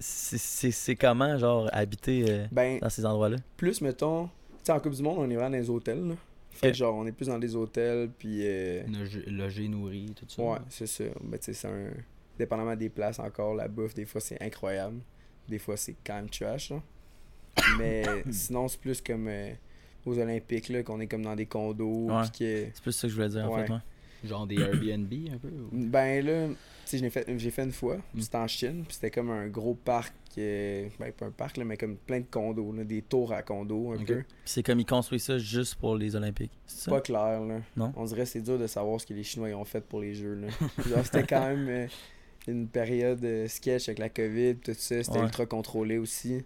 C'est- comment, genre, habiter euh, Ben, dans ces endroits-là? plus, mettons. Tu sais, en Coupe du Monde, on est vraiment dans les hôtels, là. Fait que genre, on est plus dans des hôtels, puis. euh, Logé, nourri, tout ça. Ouais, c'est ça. Tu sais, c'est un. Dépendamment des places encore, la bouffe, des fois c'est incroyable. Des fois c'est quand même trash, là. *coughs* Mais sinon, c'est plus comme euh, aux Olympiques, là, qu'on est comme dans des condos. Ouais. puis que- C'est plus ça que je voulais dire, en fait. ouais. Genre des Airbnb, un peu. ou- Ben là, tu sais, je l'ai fait, j'ai fait une fois. Mm. C'était en Chine, puis c'était comme un gros parc. Euh, ben, pas un parc, là, mais comme plein de condos, là, des tours à condos, un peu. Puis c'est comme ils construisent ça juste pour les Olympiques. C'est Pas clair, là. Non? On dirait que c'est dur de savoir ce que les Chinois ont fait pour les jeux, là. *laughs* C'était quand même euh, une période euh, sketch avec la COVID, tout ça. C'était Ouais. ultra contrôlé aussi.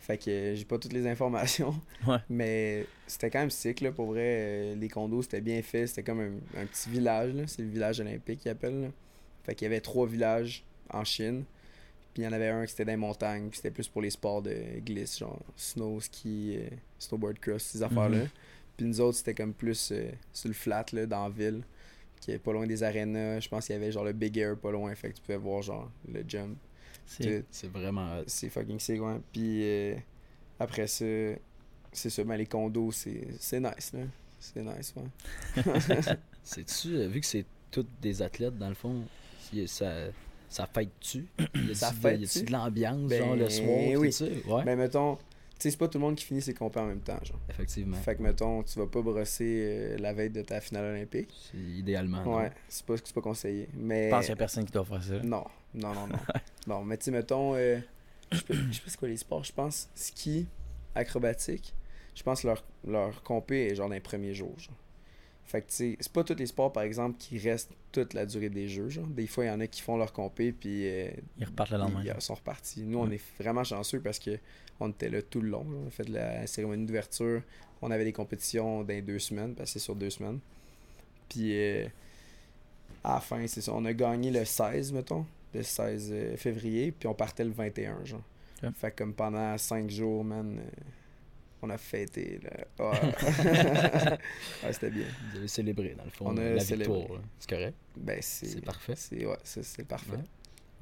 Fait que euh, j'ai pas toutes les informations. *laughs* Ouais. Mais c'était quand même sick, là. Pour vrai, les condos, c'était bien fait. C'était comme un, un petit village, là. C'est le village olympique qu'ils appellent, là. Fait qu'il y avait trois villages en Chine. Puis il y en avait un qui était dans les montagnes. Puis c'était plus pour les sports de glisse, genre snow, ski, euh, snowboard cross, ces affaires-là. Mhm. Puis nous autres, c'était comme plus euh, sur le flat, là, dans la ville. Qui est pas loin des arénas. Je pense qu'il y avait genre le Big Air pas loin. Fait que tu pouvais voir genre le jump. C'est- vraiment. C'est fucking sick, ouais. Puis euh, après ça, c'est ça. Ben les condos, c'est c'est nice, là. C'est nice, ouais. *laughs* *laughs* C'est-tu, vu que c'est tous des athlètes, dans le fond, ça, ça fête-tu? Ça *clears throat* fête-tu? Y a-tu de l'ambiance, Ben, genre le soir, oui. tout ça? Ouais, Ben mettons, tu sais, c'est pas tout le monde qui finit ses compés en même temps, genre. effectivement. Fait que mettons, tu vas pas brosser euh, la veille de ta finale olympique. C'est idéalement. Ouais, c'est pas, c'est pas conseillé. Mais. Je pense qu'il y a personne qui doit faire ça. Non, non, non, non. *laughs* non, mais tu sais, mettons, euh, je sais pas je sais pas c'est quoi les sports, je pense ski, acrobatique. Je pense que leur, leur compé est genre dans les premiers jours. Genre. Fait que tu sais, c'est pas tous les sports, par exemple, qui restent toute la durée des jeux. Genre. Des fois, il y en a qui font leur compé, puis euh, Ils repartent le lendemain. ils sont repartis. Nous, on est vraiment chanceux parce que on était là tout le long. genre. On a fait de la cérémonie d'ouverture. On avait des compétitions dans les deux semaines, que c'est sur deux semaines. Puis euh, à la fin, c'est ça. On a gagné le 16, mettons, le 16 euh, février, puis on partait le 21, genre. Fait que comme pendant cinq jours, man, euh, on a fêté. Là. Ouais, *laughs* Ouais, c'était bien. Vous avez célébré, dans le fond, On a la célébré. victoire. là. C'est correct? Ben, c'est parfait. C'est ouais, c'est parfait. Ouais.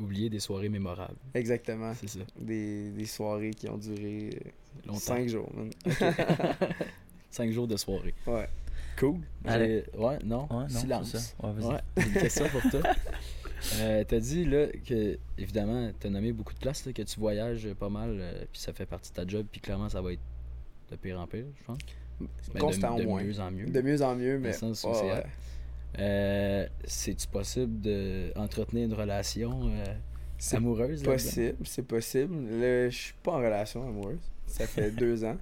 Oublier des soirées mémorables. Exactement. C'est ça. Des, des soirées qui ont duré euh, Longtemps. cinq jours. *laughs* Cinq jours de soirée. Ouais. Cool. Allez. Ouais, non. Ouais, non, Silence. c'est ça. Ouais, vas-y. Ouais, j'ai une question pour toi. *laughs* Euh, t'as dit là que évidemment t'as nommé beaucoup de places là, que tu voyages pas mal euh, puis ça fait partie de ta job puis clairement ça va être De pire en pire, je pense. Ben, Constant de, au de moins. mieux en mieux. De mieux en mieux, mais. ouais, hot. Euh, C'est-tu possible d'entretenir une relation euh, C'est amoureuse? possible, c'est possible. Là, je suis pas en relation amoureuse. Ça fait *laughs* deux ans.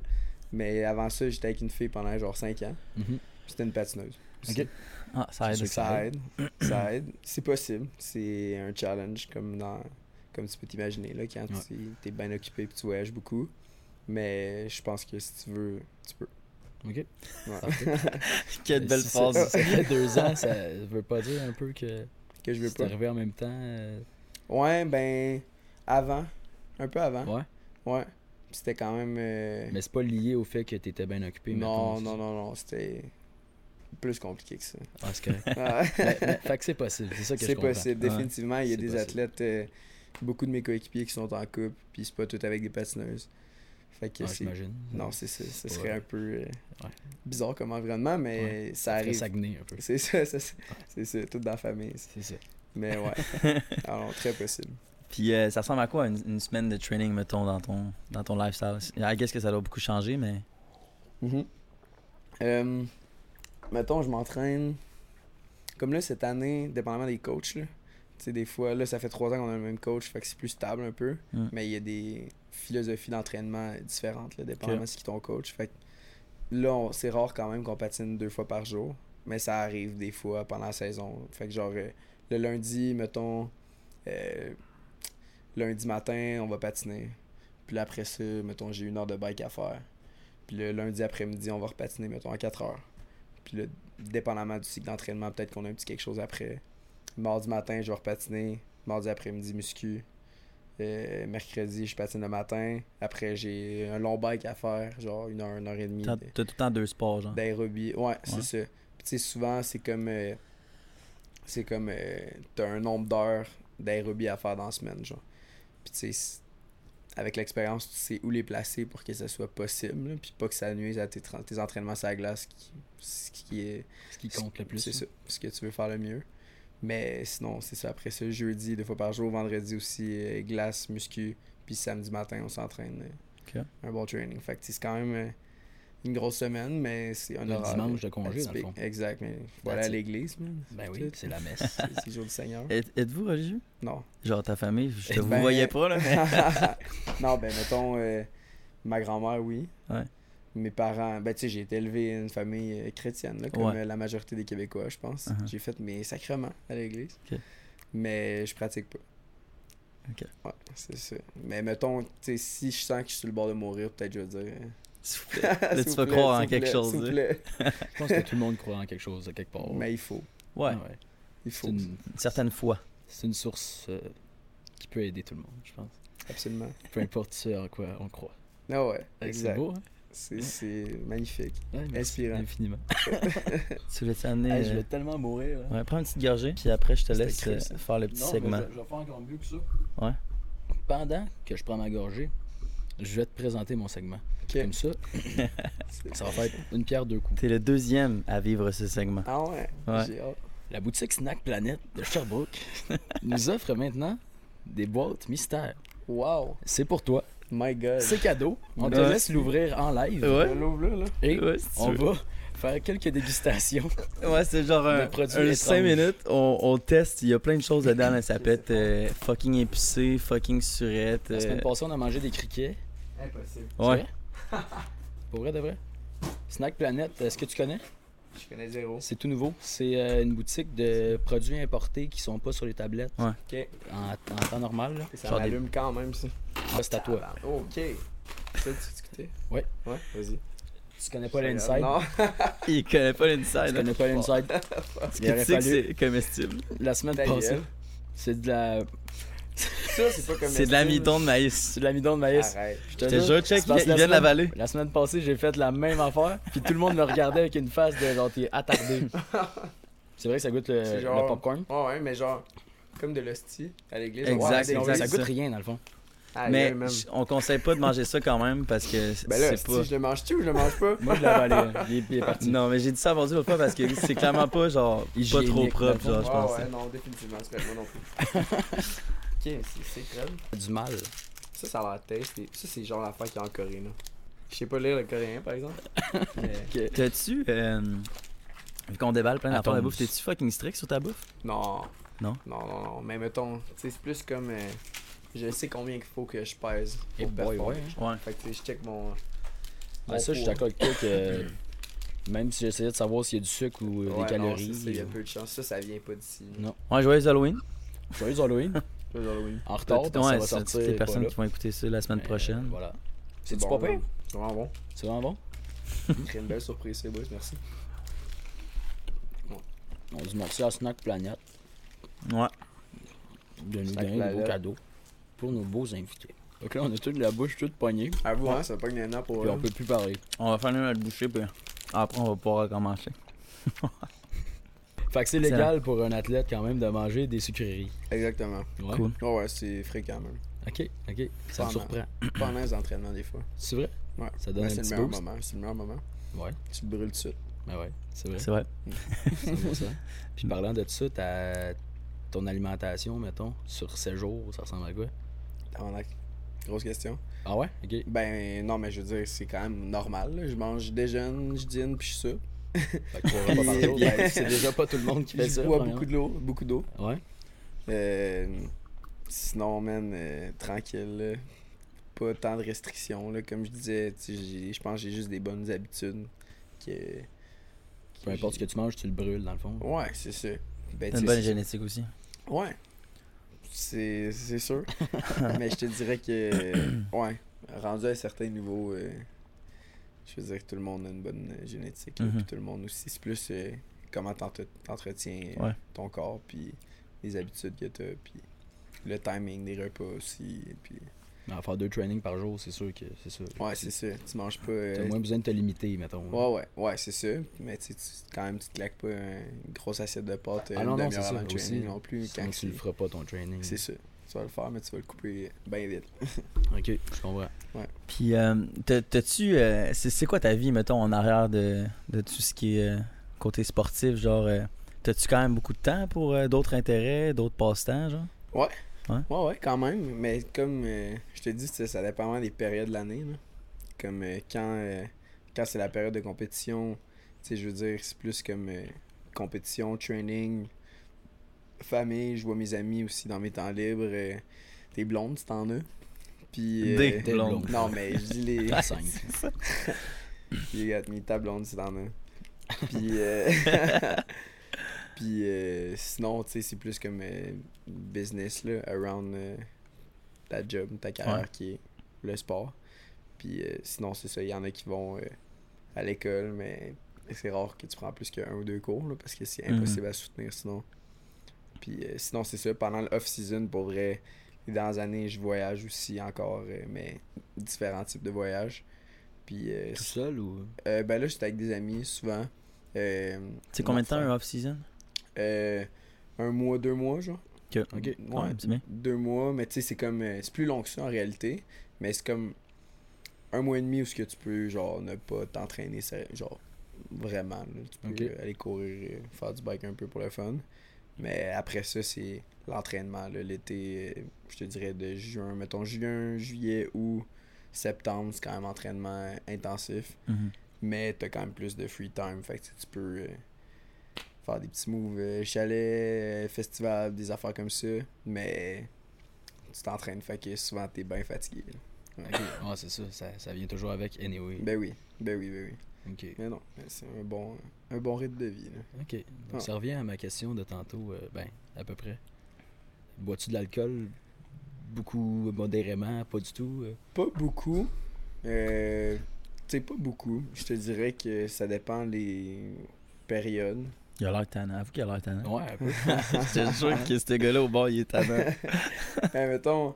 Mais avant ça, j'étais avec une fille pendant genre cinq ans. Mhm. Puis C'était une patineuse. Ok. Ah, ça aide. Ça aide. Ça aide. C'est possible. C'est un challenge comme dans comme tu peux t'imaginer là quand Ouais. tu es bien occupé et tu voyages beaucoup. Mais je pense que si tu veux, tu peux. Ok. Ouais. *laughs* Quelle belle phrase. Ça, ça fait deux ans, ça veut pas dire un peu que que je veux c'est pas. arrivé en même temps. euh, Ouais, ben avant, un peu avant. Ouais. Ouais. C'était quand même euh, Mais c'est pas lié au fait que t'étais bien occupé. non, mettons. non, non, non, c'était plus compliqué que ça. Ah, c'est correct. *laughs* Ouais. Mais- mais- fait que c'est possible, c'est ça que je C'est comprends. possible, Ouais. définitivement. Il y a C'est des possible. athlètes, euh, beaucoup de mes coéquipiers qui sont en couple, puis c'est pas tout avec des patineuses. Fait que Ouais, c'est. j'imagine. Non, c'est ça. Ce serait un peu euh, Ouais. bizarre comme environnement, mais ça arrive. Un peu. C'est ça, ça, c'est c'est ça, tout dans la famille. C'est ça. Mais ouais. *laughs* Alors, très possible. Puis euh, ça ressemble à quoi une, une semaine de training, mettons, dans ton, dans ton lifestyle? I guess que ça doit beaucoup changer, mais. Mhm. Euh, mettons, je m'entraîne. Comme là, cette année, dépendamment des coachs, là. Tu sais, des fois, là, ça fait trois ans qu'on a le même coach, fait que c'est plus stable un peu. Mm. Mais il y a des philosophies d'entraînement différentes, là, dépendamment de ce qui ton coach. Fait que là, c'est rare quand même qu'on patine deux fois par jour. Mais ça arrive des fois pendant la saison. Fait que genre, euh, le lundi, mettons, euh, lundi matin, on va patiner. Puis là, après ça, mettons, j'ai une heure de bike à faire. Puis le lundi après-midi, on va repatiner, mettons, à 4 heures. Puis là, dépendamment du cycle d'entraînement, peut-être qu'on a un petit quelque chose après. Mardi matin, je vais repatiner. Mardi après-midi, muscu. Euh, mercredi, je patine le matin. Après, j'ai un long bike à faire, genre une heure, une heure et demie. T'as de- tout le temps deux sports, genre. D'aérobie. Ouais, Ouais. c'est ça. Puis tu sais, souvent, c'est comme. euh, c'est comme. euh, T'as un nombre d'heures d'aérobie à faire dans la semaine, genre. Puis tu sais, avec l'expérience, tu sais où les placer pour que ça soit possible. là, Puis pas que ça nuise à tes, tes entraînements sur la glace, qui, ce qui est. Ce qui compte le plus. C'est ça. Ce que tu veux faire le mieux. Mais sinon, c'est ça. Après ça, jeudi, deux fois par jour, vendredi aussi, euh, glace, muscu. Puis samedi matin, on s'entraîne. euh. Un bon training. Fait que c'est quand même euh, une grosse semaine, mais c'est un Le horaire, dimanche de congé, dans le fond. Exact. Mais faut aller à l'église, man. Ben oui, c'est la messe. *laughs* C'est le jour du Seigneur. Êtes- Êtes-vous religieux? Non. Genre ta famille, je te Eh vous ben- voyais pas, là, mais. *laughs* non, ben mettons, ma grand-mère, oui. Ouais. Mes parents, ben tu sais, j'ai été élevé dans une famille euh, chrétienne, là, comme Ouais. euh, la majorité des Québécois, je pense. Uh-huh. J'ai fait mes sacrements à l'église. Mais je pratique pas. Ok. Ouais, c'est ça. Mais mettons, tu sais, si je sens que je suis sur le bord de mourir, peut-être je vais dire. euh, S'il vous *laughs* plaît. Là, tu vas croire en quelque plaît, chose. *laughs* Je pense que tout le monde croit en quelque chose, à quelque part. Mais il faut. Ouais, Ah Il C'est faut. une, une certaine foi. c'est une source euh, qui peut aider tout le monde, je pense. Absolument. Peu importe ce en quoi on croit. Ah ouais, C'est exact. beau, hein? C'est magnifique. Ouais, merci Inspirant. Infiniment. *laughs* Tu voulais t'amener. Hey, je euh, vais tellement mourir. là. Ouais, prends une petite gorgée, puis après, je te laisse cru, euh, faire le petit Non, segment. mais je, je vais faire encore mieux que ça. Ouais. Pendant que je prends ma gorgée, je vais te présenter mon segment. Comme ça, *laughs* ça va faire une pierre deux coups. T'es le deuxième à vivre ce segment. Ah ouais. Ouais. J'ai hâte. La boutique Snack Planet de Sherbrooke *laughs* nous offre maintenant des boîtes mystères. Wow. C'est pour toi. My God. C'est cadeau. On te laisse l'ouvrir en live. Ouais. L'ouvre là, là. Et Ouais, si on veux. va faire quelques dégustations. *laughs* Ouais, c'est genre un, Le produit un étrange. 5 minutes, on, on teste, il y a plein de choses dedans, là, ça peut être euh, fucking épicé, fucking surette. La semaine euh, passée, on a mangé des criquets. Impossible. C'est ouais. vrai? *laughs* Pour vrai de vrai? Snack Planet, est-ce que tu connais? Je connais zéro. C'est tout nouveau. C'est euh, une boutique de produits importés qui sont pas sur les tablettes Ok. en, en temps normal. là. Et ça Genre des- m'allume quand même, ça. Ça, c'est à toi. Ok. Ça, tu discutais? Ouais. Ouais, vas-y. Tu connais pas l'inside? Non. *laughs* Il connaît pas Tu l'inside. connais pas l'inside? *laughs* *laughs* Ce Il que aurait tu sais que fallu- c'est comestible. La semaine passée, c'est de la... Ça, c'est pas comme C'est de l'amidon de maïs. c'est de l'amidon de maïs. Arrête. Je te jure, check, il vient de semaine- l'avaler. La semaine passée, j'ai fait la même affaire, puis tout le monde me regardait avec une face de genre t'es attardé. *laughs* C'est vrai que ça goûte le, C'est le genre- popcorn. Ouais, ouais, mais genre, comme de l'hostie à l'église. Exact, exact. ça goûte rien dans le fond. Mais on conseille pas de manger ça quand même parce que Ben là, c'est pas. je le mange-tu ou je le mange pas? Moi je l'ai avalé, il, est- il est parti. Non, mais j'ai dit ça avant l'autre fois parce que c'est clairement pas genre pas trop propre, genre, je Ouais, pense. ouais, non, définitivement, c'est pas moi non plus. *laughs* ok, c'est c'est crème. Du mal. Ça, ça a l'air tasty. Ça, c'est genre l'affaire qu'il y a en Corée, là. Je sais pas lire le coréen, par exemple. *laughs* Mais- T'as-tu. Euh, vu qu'on déballe plein d'affaires de bouffe, t'es-tu fucking strict sur ta bouffe? Non. Non? Non, non, non. Mais mettons, c'est plus comme. euh, je sais combien il faut que je pèse. Pour boy, ouais. Ouais. Fait que je check mon. Ouais, mon ça, je suis d'accord avec toi que *laughs* même si j'essayais de savoir s'il y a du sucre ou euh, Ouais, des non, calories. c'est ça, Il y a euh, peu de chance. Ça, ça vient pas d'ici. Non. Ouais, joyeux Halloween. Joyeux Halloween. *laughs* Joyeux Halloween. En retard, parce ouais, ça va c'est sortir. toutes les personnes qui vont écouter ça la semaine Mais, prochaine. Voilà. C'est C'est-tu bon, pas pire? C'est vraiment bon. C'est vraiment bon? *laughs* Très une belle surprise, c'est boys, merci. On dit merci à Snack Planet Ouais. de nous donner des beaux cadeaux pour nos beaux invités. Donc là, on a toute la bouche toute poignée, À vous, Ouais. hein, ça pas une an pour. puis on peut plus parler. On va faire notre bouchée, puis après, on va pouvoir recommencer. *laughs* Fait que c'est légal pour un athlète quand même de manger des sucreries. Exactement. Ouais. Cool. Ouais, ouais, c'est fréquent même. Ok, ok. Ça me surprend. *clears throat* Pendant les entraînements, des fois. C'est vrai? Ouais. Ça donne Ben, un c'est le petit meilleur boost. moment. C'est le meilleur moment. Ouais. Tu te brûles tout de suite. Ben ouais, c'est vrai. C'est vrai. *laughs* *laughs* C'est bon, ça. Puis parlant de ça, ta... ton alimentation, mettons, sur 7 jours, ça ressemble à quoi? Tabarnak. Grosse question. Ah ouais? Ok. Ben, non, mais je veux dire, c'est quand même normal. là. Je mange, je déjeune, je dîne, puis je soupe. Ben, c'est déjà pas tout le monde qui fait Je ça. bois beaucoup d'eau. Beaucoup d'eau. Ouais. Euh, sinon, man, euh, tranquille. là. Pas tant de restrictions. Là. Comme je disais, je pense que j'ai juste des bonnes habitudes. Que, Peu importe ce que tu manges, tu le brûles dans le fond. Ouais, c'est ça. Ben, une bonne génétique aussi. Ouais. C'est c'est sûr. *laughs* Mais je te dirais que, ouais, rendu à un certain niveau, euh, je veux dire que tout le monde a une bonne euh, génétique. là, Mhm. puis tout le monde aussi. C'est plus euh, comment t'entre- t'entretiens euh, Ouais. ton corps, puis les habitudes que t'as, puis le timing des repas aussi. Puis, Mais en faire deux trainings par jour, c'est sûr que c'est ça. ouais, c'est ça. Tu manges pas. euh, T'as moins besoin de te limiter, mettons. Ouais, ouais, ouais, c'est ça. Mais tu quand même, tu te claques pas un- une grosse assiette de pâtes euh, Ah non, non, c'est le aussi. training non plus. Sinon, Quand tu le feras pas ton training. c'est ça. Tu vas le faire, mais tu vas le couper bien vite. *laughs* Ok, je comprends. Puis, euh, t'as- t'as-tu. euh, c'est quoi ta vie, mettons, en arrière de, de tout ce qui est euh, côté sportif? Genre, euh, t'as-tu quand même beaucoup de temps pour d'autres intérêts, d'autres passe-temps, genre? Ouais, ouais, quand même. Mais comme je te dis, ça, dépend vraiment des périodes de l'année. Comme quand, quand c'est la période de compétition, tu sais, je veux dire, c'est plus comme compétition, training, famille. Je vois mes amis aussi dans mes temps libres. T'es blonde, tu t'en as. Puis. euh, Des blondes. blonde. Non, mais je dis les. 5. You got me, ta blonde, c'est dans un. Puis, euh, *laughs* puis euh, sinon, tu sais, c'est plus comme euh, business, là, around euh, ta job, ta carrière Ouais. qui est le sport. Puis euh, sinon, c'est ça, il y en a qui vont euh, à l'école, mais c'est rare que tu prends plus qu'un ou deux cours, là, parce que c'est Mhm. impossible à soutenir sinon. Puis euh, sinon, c'est ça, pendant le off-season, pour vrai, les dernières années, je voyage aussi encore, euh, mais différents types de voyages. Puis euh, Tout seul ou? euh, ben là, j'étais avec des amis souvent. Euh, C'est combien de temps un off-season? euh, Un mois, deux mois, genre. Ok. Ouais, bien. deux mois, mais tu sais, c'est comme. euh, c'est plus long que ça en réalité, mais c'est comme un mois et demi où ce que tu peux, genre, ne pas t'entraîner, c'est- genre, vraiment. là. Tu peux aller courir, faire du bike un peu pour le fun. Mais après ça, c'est l'entraînement, l'été, euh, je te dirais de juin, mettons juin, juillet ou septembre, c'est quand même entraînement intensif. Mhm. Mais t'as quand même plus de free time. Fait que tu peux euh, faire des petits moves euh, chalet, euh, festival, des affaires comme ça. Mais tu t'entraînes. Fait que souvent t'es bien fatigué. là. Ouais, c'est ça, ça. Ça vient toujours avec anyway. Ben oui, ben oui, ben oui. Mais non, c'est un bon, un bon rythme de vie. Là. Ok. Donc Ah. ça revient à ma question de tantôt. euh, ben, à peu près. Bois-tu de l'alcool beaucoup modérément, pas du tout euh? Pas beaucoup. Euh, tu sais, pas beaucoup. Je te dirais que ça dépend les périodes. Il a l'air tannant. Avoue qu'il a l'air tannant. Ouais, un peu. *laughs* J'étais sûr que ce gars-là au bord, il est tannant. *laughs* Ben, mettons,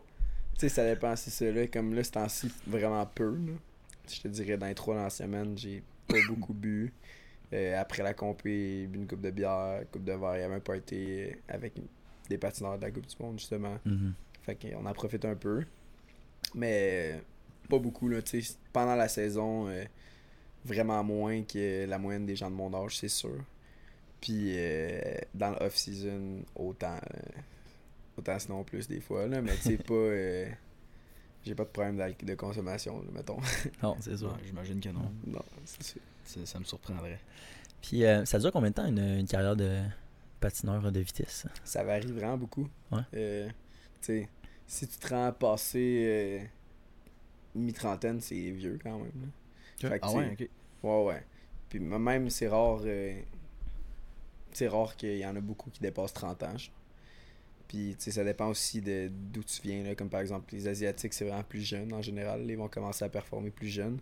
tu sais, ça dépend si c'est là. Comme là, ce temps-ci, vraiment peu. là. Je te dirais, dans les trois dernières semaines, j'ai pas beaucoup bu. Euh, après la compé, bu une coupe de bière, une coupe de verre. Il y avait un party avec des patineurs de la Coupe du Monde, justement. Mhm. Fait qu'on en profite un peu. Mais euh, pas beaucoup, là. Tu sais, pendant la saison, euh, vraiment moins que la moyenne des gens de mon âge, c'est sûr. Puis euh, dans le off-season, autant. autant sinon plus des fois, là. Mais tu sais, pas. J'ai pas de problème de consommation, mettons. *laughs* Non, c'est sûr. J'imagine que non. non, c'est sûr. Ça, ça me surprendrait. Puis euh, ça dure combien de temps une, une carrière de patineur de vitesse? Ça varie vraiment beaucoup. Ouais. Euh, tu sais, si tu te rends passé euh, mi-trentaine, c'est vieux quand même. là. Fait que, Ah tu ouais, ok. Ouais, ouais. Puis même, c'est rare. euh, c'est rare qu'il y en a beaucoup qui dépassent 30 ans. genre. Puis, tu sais, ça dépend aussi de d'où tu viens. Là. Comme par exemple, les Asiatiques, c'est vraiment plus jeune en général. Ils vont commencer à performer plus jeunes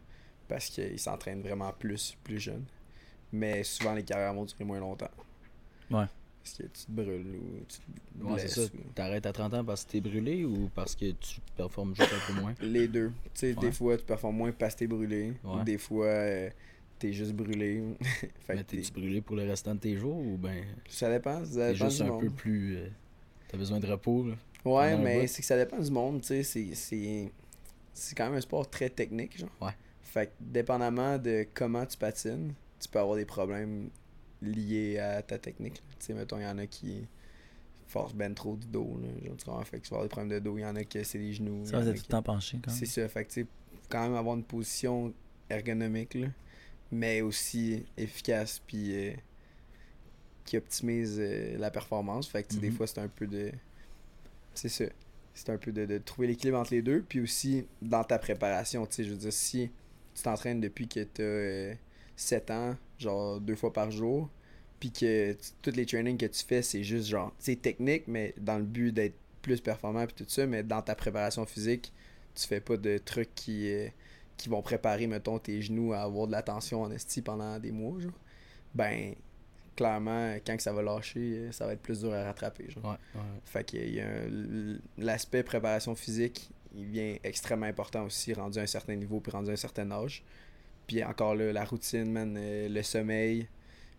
parce qu'ils s'entraînent vraiment plus, plus jeunes. Mais souvent, les carrières vont durer moins longtemps. Ouais. Parce que tu te brûles ou tu te Ouais, c'est blesses. ça. ou- T'arrêtes à 30 ans parce que t'es brûlé ou parce que tu performes juste un peu moins? *laughs* Les deux. Tu sais, Ouais. des fois, tu performes moins parce que t'es brûlé. Ou Ouais. des fois, euh, t'es juste brûlé. *laughs* fait Mais t'es- t'es-tu brûlé pour le restant de tes jours ou ben ça dépend. Ça t'es juste du un monde. peu plus. euh, T'as besoin de repos, là? Ouais, mais c'est que ça dépend du monde, tu sais. C'est, c'est, c'est quand même un sport très technique, genre. Ouais. Fait que, dépendamment de comment tu patines, tu peux avoir des problèmes liés à ta technique. Tu sais, mettons, il y en a qui forcent ben trop du dos, là. Genre, tu comprends? Fait que tu vas avoir des problèmes de dos. Il y en a qui c'est les genoux. Ça, êtes tout le temps penché quand même. C'est ça. Fait que, tu quand même avoir une position ergonomique, là. Mais aussi efficace, puis euh, qui optimise euh, la performance. Fait que, des Mhm. fois, c'est un peu de. C'est ça. C'est un peu de, de trouver l'équilibre entre les deux. Puis aussi, dans ta préparation, tu sais, je veux dire, si tu t'entraînes depuis que tu as 7 ans, genre deux fois par jour, puis que tous les trainings que tu fais, c'est juste genre, tu sais, technique, mais dans le but d'être plus performant, puis tout ça, mais dans ta préparation physique, tu fais pas de trucs qui, euh, qui vont préparer, mettons, tes genoux à avoir de la tension en esti pendant des mois, genre. Ben, clairement, quand que ça va lâcher, euh, ça va être plus dur à rattraper, genre. Ouais, ouais. Fait qu'il y a un- l'aspect préparation physique, il vient extrêmement important aussi, rendu à un certain niveau puis rendu à un certain âge. Puis encore là, la routine, man, euh, le sommeil.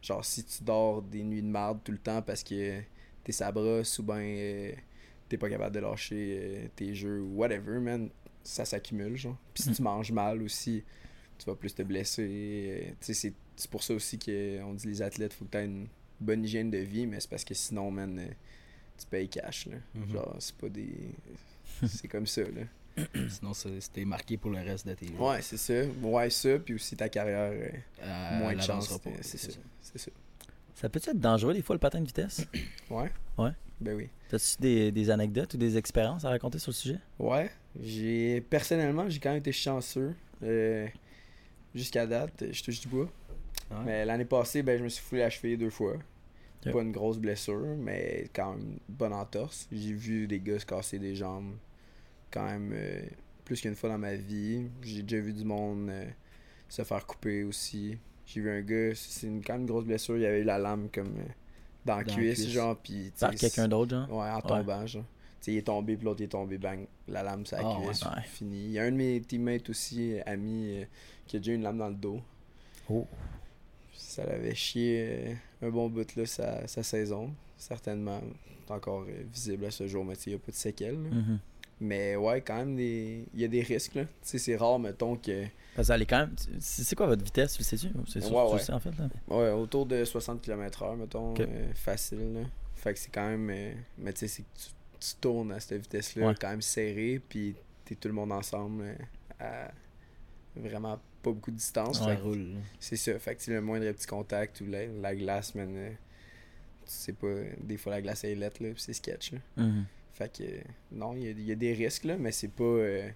Genre, si tu dors des nuits de marde tout le temps parce que t'es sa brosse ou ben euh, t'es pas capable de lâcher tes jeux ou whatever, man, ça s'accumule, genre. Puis si Mm. tu manges mal aussi, tu vas plus te blesser. tu sais, c'est- c'est pour ça aussi qu'on dit les athlètes, faut que tu aies une bonne hygiène de vie, mais c'est parce que sinon, man, euh, tu payes cash, là. Mhm. Genre, c'est pas des... c'est comme ça, là. *coughs* Sinon, c'était marqué pour le reste de tes jours. Ouais, c'est ça. Ouais, ça, puis aussi ta carrière, euh, Euh, moins de chance. C'est ça. C'est ça. Ça peut être dangereux des fois le patin de vitesse? *coughs* Ouais? Ouais. Ben oui. T'as-tu des, des anecdotes ou des expériences à raconter sur le sujet? Ouais, j'ai personnellement, j'ai quand même été chanceux euh, jusqu'à date. Je touche du bois. Ouais. Mais l'année passée, ben, je me suis foulé la cheville deux fois. Pas une grosse blessure, mais quand même une bonne entorse. J'ai vu des gars se casser des jambes quand même euh, plus qu'une fois dans ma vie. J'ai déjà vu du monde euh, se faire couper aussi. J'ai vu un gars, c'est une, quand même une grosse blessure, il avait eu la lame comme euh, dans la cuisse, cuisse. genre, puis... tu Par quelqu'un d'autre, genre? Ouais, en tombant, genre. Il est tombé, puis l'autre est tombé, bang, la lame, ça Ah, cuisse, ouais. fini. Il y a un de mes teammates aussi, ami, qui a déjà eu une lame dans le dos. Oh. Ça l'avait chié euh, un bon bout, là, sa, sa saison. Certainement, c'est encore euh, visible à ce jour, mais il n'y a pas de séquelles. Mhm. Mais ouais, quand même, des... il y a des risques, là. C'est rare, mettons, que... Parce que quand même. C'est quoi votre vitesse, tu le sais-tu? C'est sûr Ouais, sais en fait. Là. Ouais, autour de 60 km/h, mettons, euh, facile. Là. Fait que c'est quand même. euh, mais tu sais, c'est que tu, tu tournes à cette vitesse-là, Ouais. quand même serré, puis t'es tout le monde ensemble euh, à vraiment pas beaucoup de distance. Roule. c'est ça. Fait que le moindre petit contact ou la, la glace, man, euh, tu sais pas, des fois la glace est lettre, là, puis c'est sketch. Là. Mhm. Fait que euh, non, il y a, il y a des risques, là, mais c'est pas. euh,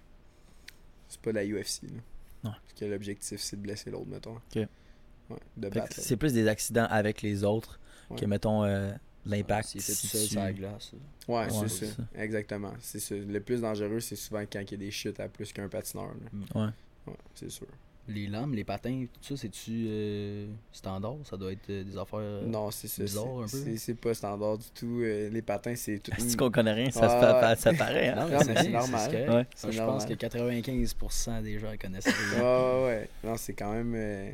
c'est pas de la UFC. Là. Ouais. Parce que l'objectif, c'est de blesser l'autre, mettons. Ok. Ouais, de battre. C'est plus des accidents avec les autres que, mettons, euh, l'impact. Si seul tu- sur la glace. là. Ouais, Ouais, c'est c'est ça. Exactement. C'est ça. Le plus dangereux, c'est souvent quand il y a des chutes à plus qu'un patineur. là. Ouais. Ouais, c'est sûr. Les lames, les patins, tout ça, c'est-tu euh, standard? Ça doit être euh, des affaires. euh, non, c'est ça. un peu. c'est- C'est pas standard du tout. Euh, les patins, c'est tout. Si qu'on connaît rien, ça, Ouais, se fait- ouais. ça paraît. Hein? Non, c'est normal. correct. Ouais. C'est je normal. pense que 95% des gens connaissent Ouais, rien. ouais, ouais. Non, c'est quand même euh,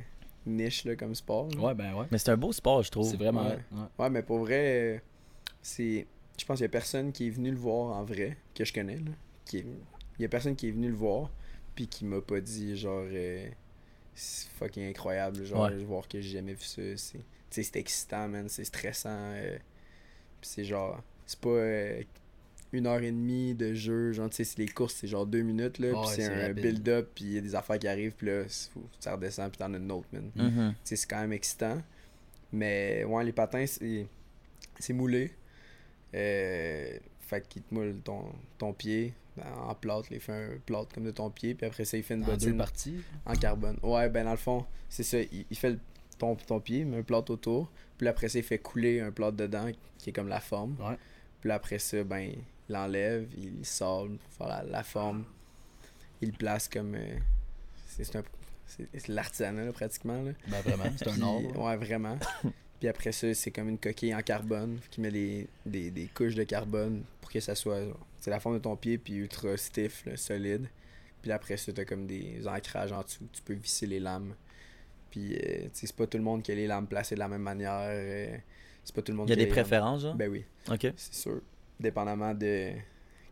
niche là, comme sport. là. Ouais, ben ouais. Mais c'est un beau sport, je trouve. C'est vraiment. Ouais. ouais. Ouais, mais pour vrai, euh, c'est. Je pense qu'il y a personne qui est venu le voir en vrai, que je connais. Là, qui est- Il y a personne qui est venu le voir, puis qui m'a pas dit, genre, euh, c'est fucking incroyable, genre, Ouais. voir que j'ai jamais vu ça. C'est, c'est excitant, man, c'est stressant. euh, c'est genre, c'est pas euh, une heure et demie de jeu. Genre, tu sais, c'est les courses, c'est genre deux minutes, là. Puis c'est un build-up, puis il y a des affaires qui arrivent, puis là, ça redescend, puis t'en as une autre, man. Mhm. Tu sais, c'est quand même excitant. Mais, ouais, les patins, c'est c'est moulé. Euh, fait qu'il te moule ton, ton pied ben, en plâtre. Il fait un plâtre comme de ton pied, puis après ça, il fait une En bottine parties. en carbone. Ouais, ben dans le fond, c'est ça. Il, il fait le- ton, ton pied, il met un plâtre autour. Puis après ça, il fait couler un plâtre dedans qui est comme la forme. Ouais. Puis après ça, ben, il l'enlève, il sort pour faire la, la forme. Il le place comme. euh, c'est l'artisanat, pratiquement. Là. Ben vraiment, c'est un ordre. Ouais, vraiment. *laughs* Puis après ça, c'est comme une coquille en carbone qui met des, des, des couches de carbone pour que ça soit. C'est la forme de ton pied, puis ultra stiff, là, solide. Puis après ça, t'as comme des ancrages en dessous. Tu peux visser les lames. Puis, euh, tu sais, c'est pas tout le monde qui a les lames placées de la même manière. euh, c'est pas tout le monde Il y a qui des préférences, genre? Ben oui, Ok. c'est sûr. Dépendamment de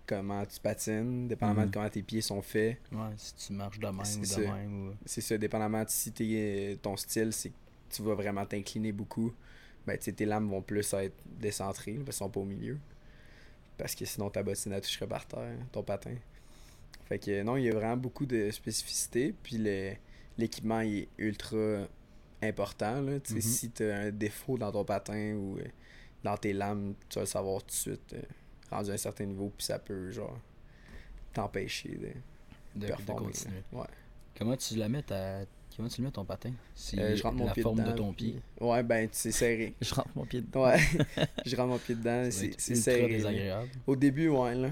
comment tu patines, dépendamment Mhm. de comment tes pieds sont faits. Ouais, si tu marches de même ou C'est de ça. même. Ou... C'est ça, dépendamment de si t'es- ton style, c'est que tu vas vraiment t'incliner beaucoup. Ben, tes lames vont plus être décentrées, parce qu'elles sont pas au milieu. Parce que sinon, ta bottine, elle toucherait par terre, ton patin. Fait que non, il y a vraiment beaucoup de spécificité. Puis l'équipement est ultra important. Là. Mhm. Si tu as un défaut dans ton patin ou euh, dans tes lames, tu vas le savoir tout de suite, euh, rendu à un certain niveau. Puis ça peut, genre, t'empêcher de De, de performer. continuer. Ouais. Comment tu la mets ta... Comment tu le mets ton patin? Si Euh, je rentre mon la pied forme dedans, de ton pied. Ouais, ben, tu sais, serré. *laughs* Je rentre mon pied dedans. Ouais, *laughs* je rentre mon pied dedans, c'est c'est serré. là. désagréable. Au début, ouais, là.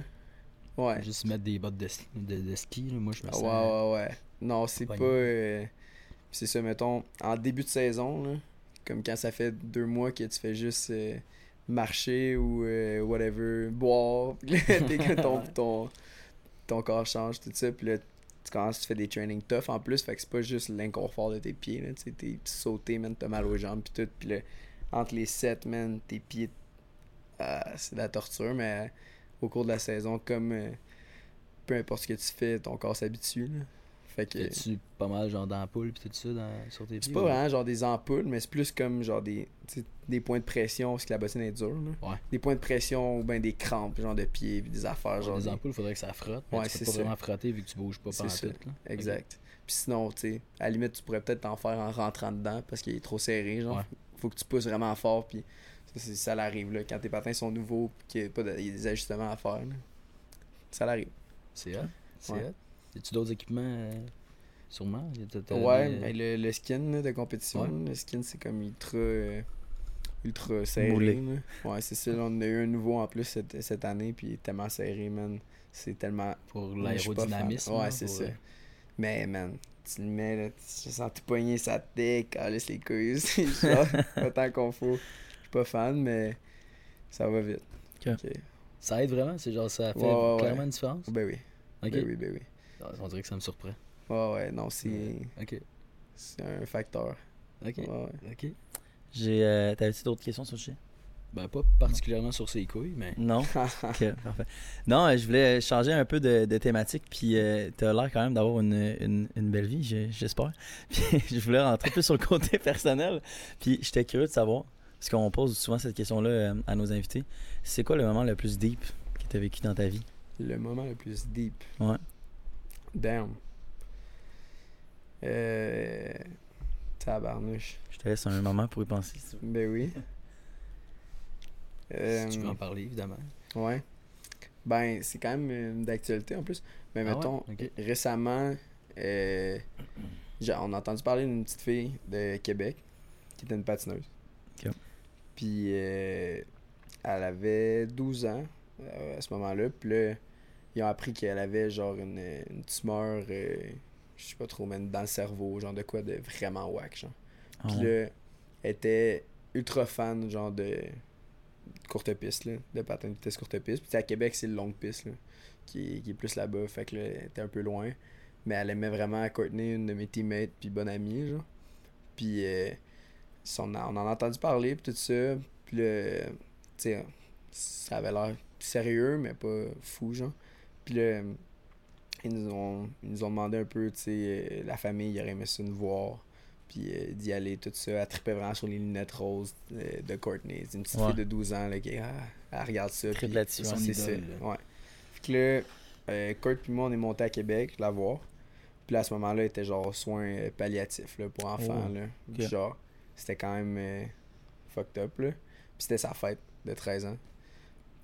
Ouais. Juste mettre des bottes de, ski- de, de ski, là, moi je me sens. ouais, ouais, ouais. Non, c'est pas. euh, C'est ça, mettons, en début de saison, là, comme quand ça fait deux mois que tu fais juste euh, marcher ou whatever, boire, *laughs* ton, ton, ton corps change, tout ça, puis là, tu commences, tu fais des trainings tough en plus, fait que c'est pas juste l'inconfort de tes pieds, là, tu t'es sauté, man, t'as mal aux jambes, puis tout, puis là, entre les sept, man, tes pieds, ah, c'est de la torture, mais au cours de la saison, comme euh, peu importe ce que tu fais, ton corps s'habitue. Fait que. Fais-tu pas mal genre d'ampoule pis tout ça dans, sur tes pieds C'est pas vraiment genre des ampoules, mais c'est plus comme genre des, tu des points de pression parce que la bottine est dure. Là. Ouais. Des points de pression ou ben des crampes, genre de pieds, puis des affaires. Genre les des- ampoules, faudrait que ça frotte. Mais Ouais, tu peux pas ça. vraiment frotter vu que tu bouges pas pendant tout. Là. Exact. Puis sinon, tu sais, à la limite, tu pourrais peut-être t'en faire en rentrant dedans parce qu'il est trop serré. Genre, Ouais. faut que tu pousses vraiment fort. Puis ça, l'arrive là. Quand tes patins sont nouveaux, puis qu'il y a, pas de- il y a des ajustements à faire. là. Ça l'arrive. C'est hot. C'est Ouais. hot. Y tu d'autres équipements euh, Sûrement? Y a- Ouais, des- mais le, le skin de compétition, Ouais. le skin c'est comme ultra, euh, ultra serré. Moulé. Ouais, c'est ça. là, on en a eu un nouveau en plus cette, cette année, puis il est tellement serré, man. C'est tellement. Pour l'aérodynamisme. Ouais, là, c'est ça. euh, Mais, man, tu le mets, là, tu sens tout poigner, ça te décalisse les couilles. *laughs* C'est genre, autant qu'on faut. Je suis pas fan, mais ça va vite. Ça aide vraiment. C'est genre, ça fait Ouais, ouais, clairement ouais. une différence? Ben oui. Ben oui, ben oui. On dirait que ça me surprend. Ouais, ouais, non, c'est Ok. c'est un facteur. Ok. Ouais, ouais. Ok. J'ai. Euh, T'avais-tu d'autres questions sur le sujet? Ben, pas particulièrement sur ses couilles, mais. Non? *laughs* ok, parfait. Non, euh, je voulais changer un peu de, de thématique, puis euh, t'as l'air quand même d'avoir une, une, une belle vie, j'espère. *laughs* Puis je voulais rentrer plus sur le côté *laughs* personnel, puis j'étais curieux de savoir, parce qu'on pose souvent cette question-là euh, à nos invités, c'est quoi le moment le plus deep que t'as vécu dans ta vie? Le moment le plus deep. Ouais. Damn. Euh. Tabarnouche. Je te laisse un moment pour y penser. si tu veux. Ben oui. Euh, Si tu veux en parler, évidemment. Ouais. Ben, c'est quand même euh, d'actualité en plus. Mais Ah ouais? mettons, récemment, euh, on a entendu parler d'une petite fille de Québec qui était une patineuse. Ok. Puis euh, elle avait 12 ans euh, à ce moment-là. Puis là, ils ont appris qu'elle avait genre une, une tumeur, euh, je sais pas trop, mais dans le cerveau, genre de quoi de vraiment whack, genre. Ah Puis là, elle était ultra fan, genre de courte piste, là, de patin de vitesse courte piste. Puis à Québec, c'est le longue piste, là, qui, est- qui est plus là-bas. Fait que là, elle était un peu loin. Mais elle aimait vraiment Courtney, une de mes teammates, puis bonne amie, genre. Puis euh, on, en- on en a entendu parler, puis tout ça. Puis là, tu sais, ça avait l'air sérieux, mais pas fou, genre. Puis là, ils nous ont, ils nous ont demandé un peu, tu sais, euh, la famille, il aurait aimé ça nous voir. Puis euh, d'y aller, tout ça. Elle trippait vraiment sur les lunettes roses euh, de Courtney. C'est une petite Ouais. fille de 12 ans là, qui ah, elle regarde ça. Puis- là-dessus, c'est ça. Ouais. Fait que là, euh, Kurt puis moi, on est monté à Québec la voir. Puis là, à ce moment-là, il était genre soins euh, palliatifs là, pour enfants. Oh, Là. Genre, c'était quand même euh, fucked up. Là. Puis c'était sa fête de 13 ans.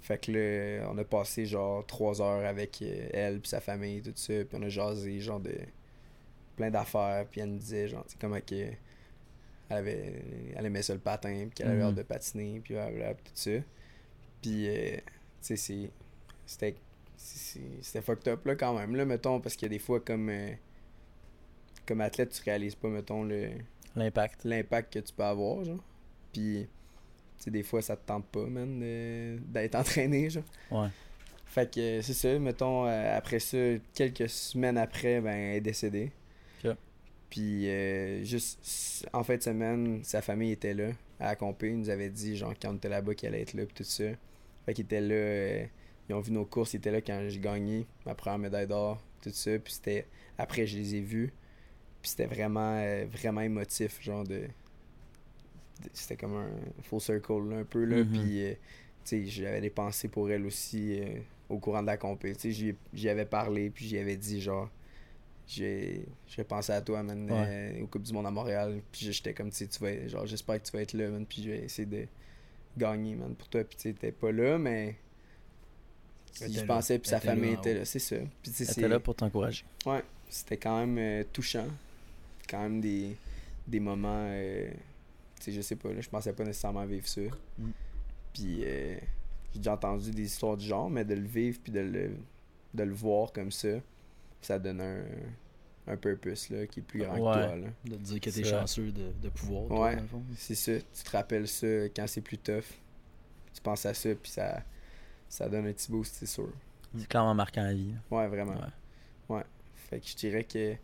Fait que là, on a passé genre 3 heures avec euh, elle puis sa famille, tout ça. Puis on a jasé genre de plein d'affaires. Puis elle nous disait genre, tu comment que elle, avait, elle aimait ça le patin, puis qu'elle avait Mhm. hâte de patiner, puis blablabla, tout ça. Puis, euh, tu sais, c'est- c'était c'était fucked up là quand même, là, mettons, parce que des fois, comme, euh, comme athlète, tu réalises pas, mettons, le L'impact. l'impact que tu peux avoir, genre. Puis, sais, des fois, ça te tente pas, man, d'être entraîné, genre. Ouais. Fait que euh, c'est ça, mettons, euh, après ça, quelques semaines après, ben, elle est décédée. Ok. Puis, euh, juste en fin de semaine, sa famille était là, à Acompé. Ils nous avait dit, genre, quand on était là-bas, qu'elle allait être là, puis tout ça. Fait qu'ils étaient là, euh, ils ont vu nos courses, ils étaient là quand j'ai gagné ma première médaille d'or, tout ça. Puis c'était, après, je les ai vus. Puis c'était vraiment, euh, vraiment émotif, genre de. C'était comme un full circle, là, un peu, là. Mhm. Puis, euh, tu sais, j'avais des pensées pour elle aussi euh, au courant de la compé. Tu sais, j'y avais parlé, puis j'y avais dit, genre, j'ai j'ai pensé à toi, man, Ouais. euh, au Coupe du Monde à Montréal. Puis j'étais comme, tu sais, tu vas être- genre, j'espère que tu vas être là, man, puis je vais essayer de gagner, man, pour toi. Puis tu sais, t'es pas là, mais. Je pensais, puis sa famille en était là, c'est ça. Puis était là pour t'encourager. Ouais, c'était quand même euh, touchant. Quand même des, des moments. Tu sais, je sais pas, là, je pensais pas nécessairement vivre ça. Mm. Puis euh, j'ai déjà entendu des histoires du genre, mais de le vivre puis de le, de le voir comme ça, ça donne un, un purpose là, qui est plus grand Ouais. que toi. Là. De te dire que t'es chanceux de, de pouvoir, toi, Ouais. C'est ça, tu te rappelles ça quand c'est plus tough. Tu penses à ça, puis ça, ça donne un petit boost, c'est sûr. C'est clairement marquant à la vie. là. Ouais, vraiment. Ouais. Ouais. Fait que je dirais que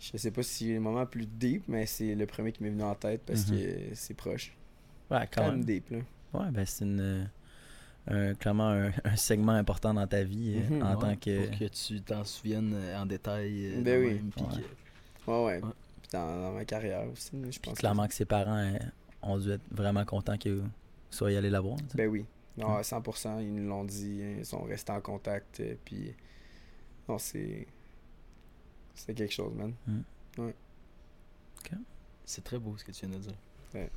je sais pas si c'est le moment plus deep, mais c'est le premier qui m'est venu en tête parce Mhm. que c'est proche. Ouais, Quand quand même deep, là. Ouais, ben c'est une. euh, un- clairement un, *laughs* un segment important dans ta vie euh, Mhm, en Ouais, tant que. Pour que tu t'en souviennes euh, en détail. Ben oui. même, Ouais. que- Ouais, ouais. Dans, dans ma carrière aussi, je pense. clairement que ses parents ont dû être vraiment contents que vous soyez allés la voir. Ben oui. Non, à 100%, ils nous l'ont dit, hein, ils sont restés en contact, puis. Non, c'est. C'est quelque chose, man. C'est très beau ce que tu viens de dire. Ouais.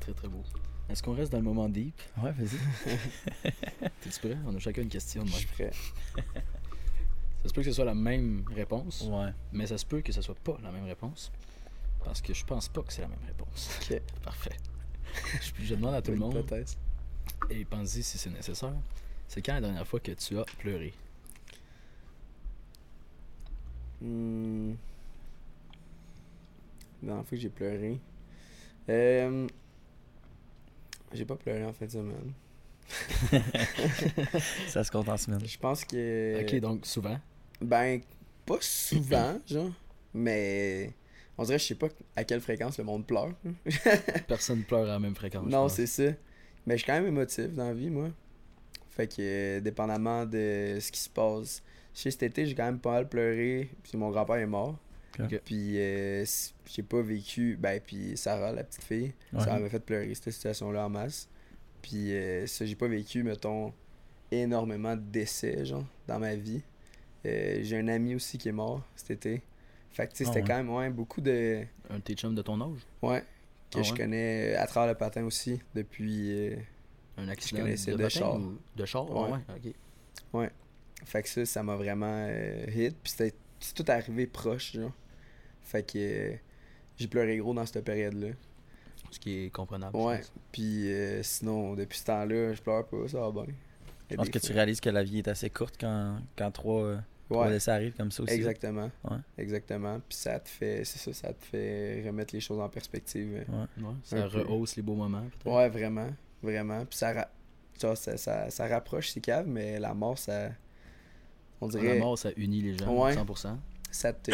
Très très beau. Est-ce qu'on reste dans le moment deep? Ouais, vas-y. *laughs* T'es-tu prêt? On a chacun une question. de Je suis prêt. *laughs* Ça se peut que ce soit la même réponse, Ouais. mais ça se peut que ce soit pas la même réponse. Parce que je pense pas que c'est la même réponse. Ok. *laughs* Parfait. Je, je demande à tout le monde, hypothèse. et pense-y si c'est nécessaire. C'est quand la dernière fois que tu as pleuré? Hmm. La dernière fois que j'ai pleuré. Euh, J'ai pas pleuré en fin de semaine. *laughs* Ça se compte en semaine. Je pense que. Ok, donc souvent? Ben, pas souvent, *clears throat* genre. Mais. On dirait, je sais pas à quelle fréquence le monde pleure. *laughs* Personne pleure à la même fréquence. non, c'est ça. Mais je suis quand même émotif dans la vie, moi. Fait que, euh, dépendamment de ce qui se passe. Sais, cet été, j'ai quand même pas mal pleuré. Puis mon grand-père est mort. Puis euh, j'ai pas vécu. Ben, puis Sarah, la petite fille, Ouais. ça m'a fait pleurer, cette situation-là en masse. Puis euh, ça, j'ai pas vécu, mettons, énormément de décès, genre, dans ma vie. Euh, j'ai un ami aussi qui est mort cet été. Fait que, tu sais, Ah c'était ouais. quand même, ouais, beaucoup de. Un de tes chums de ton âge? Ouais. Que Ah je ouais? connais à travers le patin aussi depuis. euh, Un accident connaissais de, de patin char. ou- De char? Ouais. ouais. Fait que ça, ça m'a vraiment euh, hit. Puis c'était c'est tout arrivé proche, genre. Fait que euh, j'ai pleuré gros dans cette période-là. Ce qui est comprenable. Ouais. Puis euh, sinon, depuis ce temps-là, je pleure pas, ça va bien. Je pense que tu réalises que la vie est assez courte quand, quand trois, euh, trois Ouais, décès arrivent comme ça aussi. exactement. Ouais. Exactement. Puis ça te fait, c'est ça, ça te fait remettre les choses en perspective. Ouais. Ouais, ça rehausse les beaux moments. Ouais, vraiment. Vraiment. Puis ça, ra- ça, ça, ça rapproche ces caves, mais la mort, ça. On La dirait. mort, ça unit les gens, Ouais. 100%. Ça te,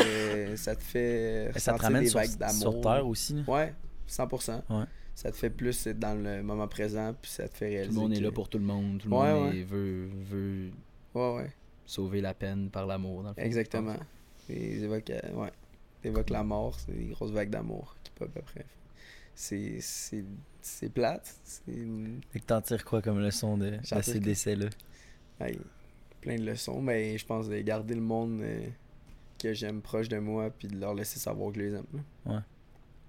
ça te fait. Et ça te ramène des sur, vagues d'amour. sur Terre aussi. là. Ouais, 100%. Ouais. Ça te fait plus être dans le moment présent, puis ça te fait Tout réaliser. le monde est là pour tout le monde. Tout le Ouais, monde est- veut, veut sauver la peine par l'amour. exactement. Et ils évoquent, euh, ouais, ils évoquent la mort, c'est des grosses vagues d'amour qui après. C'est. C'est. C'est plate. Fait que t'en tires quoi comme leçon de, de ces décès-là? Plein de leçons, mais je pense de garder le monde euh, que j'aime proche de moi, puis de leur laisser savoir que je les aime. là.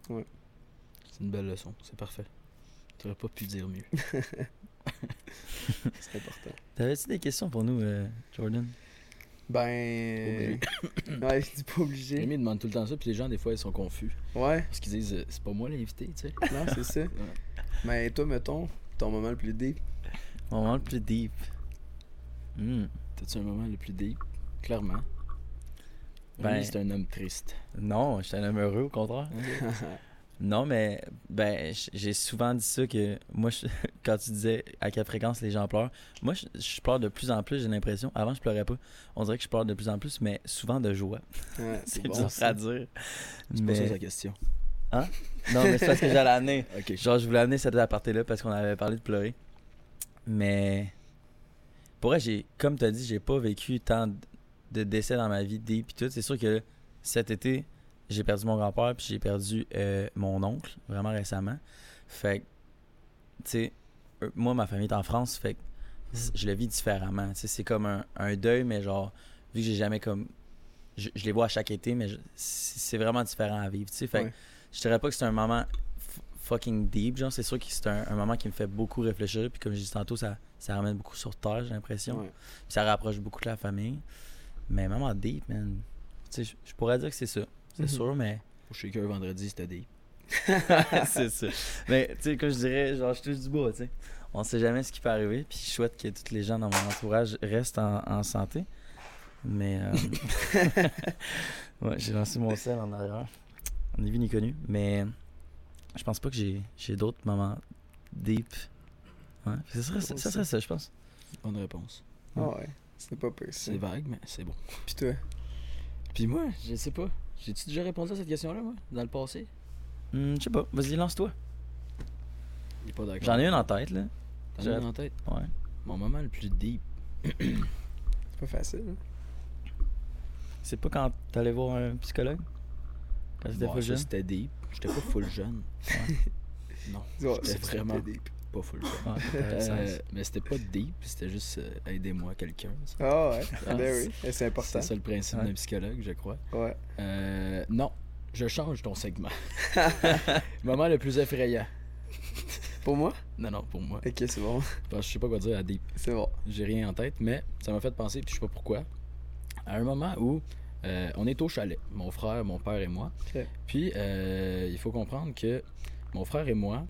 C'est une belle leçon, c'est parfait. T'aurais pas pu dire mieux. C'est important. T'avais-tu des questions pour nous, euh, Jordan? Ben. *coughs* ouais, je dis pas obligé. Rémi demande tout le temps ça, puis les gens, des fois, ils sont confus. Ouais, Parce qu'ils disent, euh, c'est pas moi l'invité, tu sais. non, c'est ça. Mais toi, mettons, ton moment le plus deep. Mon moment le plus deep. Hmm. T'as-tu un moment le plus deep Clairement? Ben- c'est un homme triste. Non, j'étais un homme heureux, au contraire. *laughs* Non, mais ben j'ai souvent dit ça que moi, je- *laughs* quand tu disais à quelle fréquence les gens pleurent, moi je, je pleure de plus en plus, j'ai l'impression. Avant, je pleurais pas. On dirait que je pleure de plus en plus, mais souvent de joie. Ouais, *laughs* C'est bon. dur ça. à dire. C'est pas ça Mais... sa question. Non, mais c'est parce que j'allais amener. Genre, je voulais amener cette aparté-là parce qu'on avait parlé de pleurer. Mais pour vrai, j'ai, comme tu as dit, j'ai pas vécu tant de- décès dans ma vie, deep puis tout. C'est sûr que cet été, j'ai perdu mon grand-père puis j'ai perdu euh, mon oncle, vraiment récemment. Fait que, tu sais, euh, moi, ma famille est en France, fait que je le vis différemment. C'est comme un, un deuil, mais genre, vu que j'ai jamais comme. Je, je les vois à chaque été, mais c'est vraiment différent à vivre. Tu sais, fait que je dirais pas que c'est un moment fucking deep, genre, c'est sûr que c'est un, un moment qui me fait beaucoup réfléchir, puis comme je dis tantôt, ça, ça ramène beaucoup sur terre, j'ai l'impression. Ouais. Ça rapproche beaucoup de la famille. Mais moment deep, man. Je- pourrais dire que c'est ça. C'est Mhm. sûr, mais. Pour Shaker vendredi, c'était deep. *laughs* c'est ça. Mais tu sais, comme je dirais, genre, je touche du bois, tu sais. On sait jamais ce qui peut arriver, puis je souhaite que tous les gens dans mon entourage restent en, en santé. Mais. euh, *laughs* ouais, j'ai lancé mon sel en arrière. Ni vu ni connu. Mais. Je pense pas que j'ai, j'ai d'autres moments deep. Ouais. Ça serait ça, ça serait ça, je pense. Bonne réponse. Ah ouais, c'est pas pire. ça. C'est vague, mais c'est bon. Puis toi, Puis moi, je sais pas. J'ai-tu déjà répondu à cette question-là, moi, dans le passé? Hmm, je sais pas. Vas-y, lance-toi. Il est pas d'accord. J'en ai une en tête, là. T'en as une en tête? Ouais. Mon moment le plus deep. c'est pas facile. hein. C'est pas quand t'allais voir un psychologue? Quand t'étais Bon, full jeune? c'était deep. J'étais pas full jeune. non, *laughs* Ouais, c'est vraiment deep. Pas full *laughs* t'avais Euh, 16. mais c'était pas deep, c'était juste euh, aidez-moi quelqu'un. Ah ouais, Ah, *laughs* ben oui, et c'est important. C'est ça le principe Ouais. d'un psychologue, je crois. Ouais. Euh, non, je change ton segment. *laughs* moment le plus effrayant. Pour moi? Non, non, pour moi. Ok, c'est bon. Parce que je sais pas quoi dire à deep. C'est bon. J'ai rien en tête, mais ça m'a fait penser, puis je sais pas pourquoi, à un moment où euh, on est au chalet, mon frère, mon père et moi. Puis euh, il faut comprendre que mon frère et moi,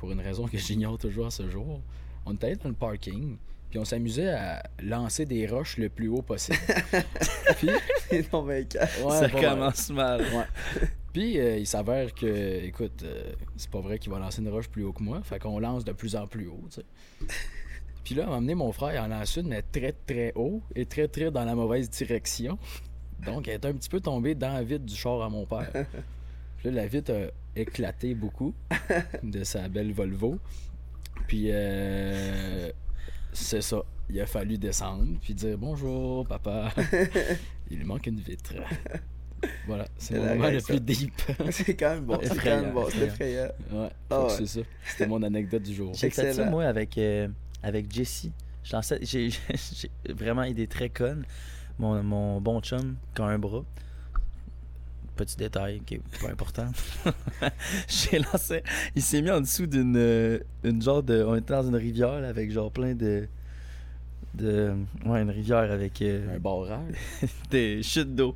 pour une raison que *laughs* j'ignore toujours à ce jour, on était dans le parking, puis on s'amusait à lancer des roches le plus haut possible. *laughs* puis, C'est non, ouais, ça commence mal. Ouais. Puis euh, il s'avère que, écoute, euh, c'est pas vrai qu'il va lancer une roche plus haut que moi. Fait qu'on lance de plus en plus haut, tu sais. Puis là, on m'a amené mon frère, il en lance une, mais très très haut et très très dans la mauvaise direction. Donc, elle est un petit peu tombée dans la vitre du char à mon père. *laughs* Puis là, la vitre a éclaté beaucoup *laughs* de sa belle Volvo. Puis, euh, c'est ça. Il a fallu descendre puis dire bonjour, papa. *laughs* Il lui manque une vitre. Voilà, c'est mon moment le plus deep. *laughs* C'est quand même bon. C'est quand Effrayant, même bon. C'est effrayant. Ouais, Ah ouais. c'est ça. C'était mon anecdote du jour. J'ai fait ça, moi, avec, euh, avec Jessie. Je lançais- J'ai j'ai vraiment idée très conne. Mon, mon bon chum qui a un bras. Petit détail qui est pas important. *laughs* J'ai lancé. Il s'est mis en dessous d'une euh, une genre de. On était dans une rivière là, avec genre plein de. de ouais, une rivière avec euh, Un barrage. *laughs* des chutes d'eau.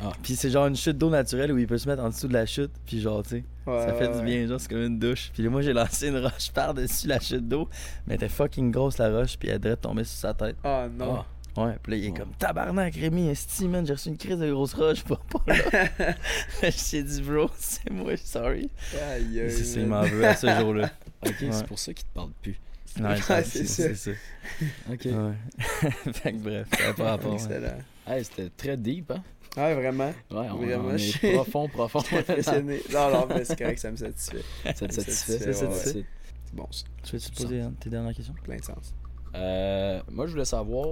Ah. Puis c'est genre une chute d'eau naturelle où il peut se mettre en dessous de la chute. Puis genre, tu sais. Ouais, Ça fait ouais, du bien, genre, c'est comme une douche. Puis moi, j'ai lancé une roche *laughs* par-dessus la chute d'eau, mais elle était fucking grosse la roche, puis elle devrait tomber sur sa tête. Ah non. Ah, Ouais, puis là, il est Ouais. comme tabarnak, Rémi, esti, man, j'ai reçu une crise de grosse roche, pas, pas là. *laughs* *laughs* J'ai dit, bro, c'est moi, sorry. Aïe, aïe. C'est ça, il m'en veut à ce jour-là. *laughs* ok, Ouais. c'est pour ça qu'il te parle plus. Ouais, Ouais, c'est c'est c'est ça. ça. Ok. Fait que bref, ça pas rapport. ouais. Excellent. Hey, c'était très deep, hein? Ouais, vraiment. Ouais, on, Vraiment, on je est suis- profond, profond. Impressionné. Non, non, mais c'est correct, ça me satisfait. ça te satisfait? Ça satisfait, Ouais. C'est bon, ça. Tu veux-tu te poser hein, tes dernières questions? Plein de sens. Euh, moi, je voulais savoir,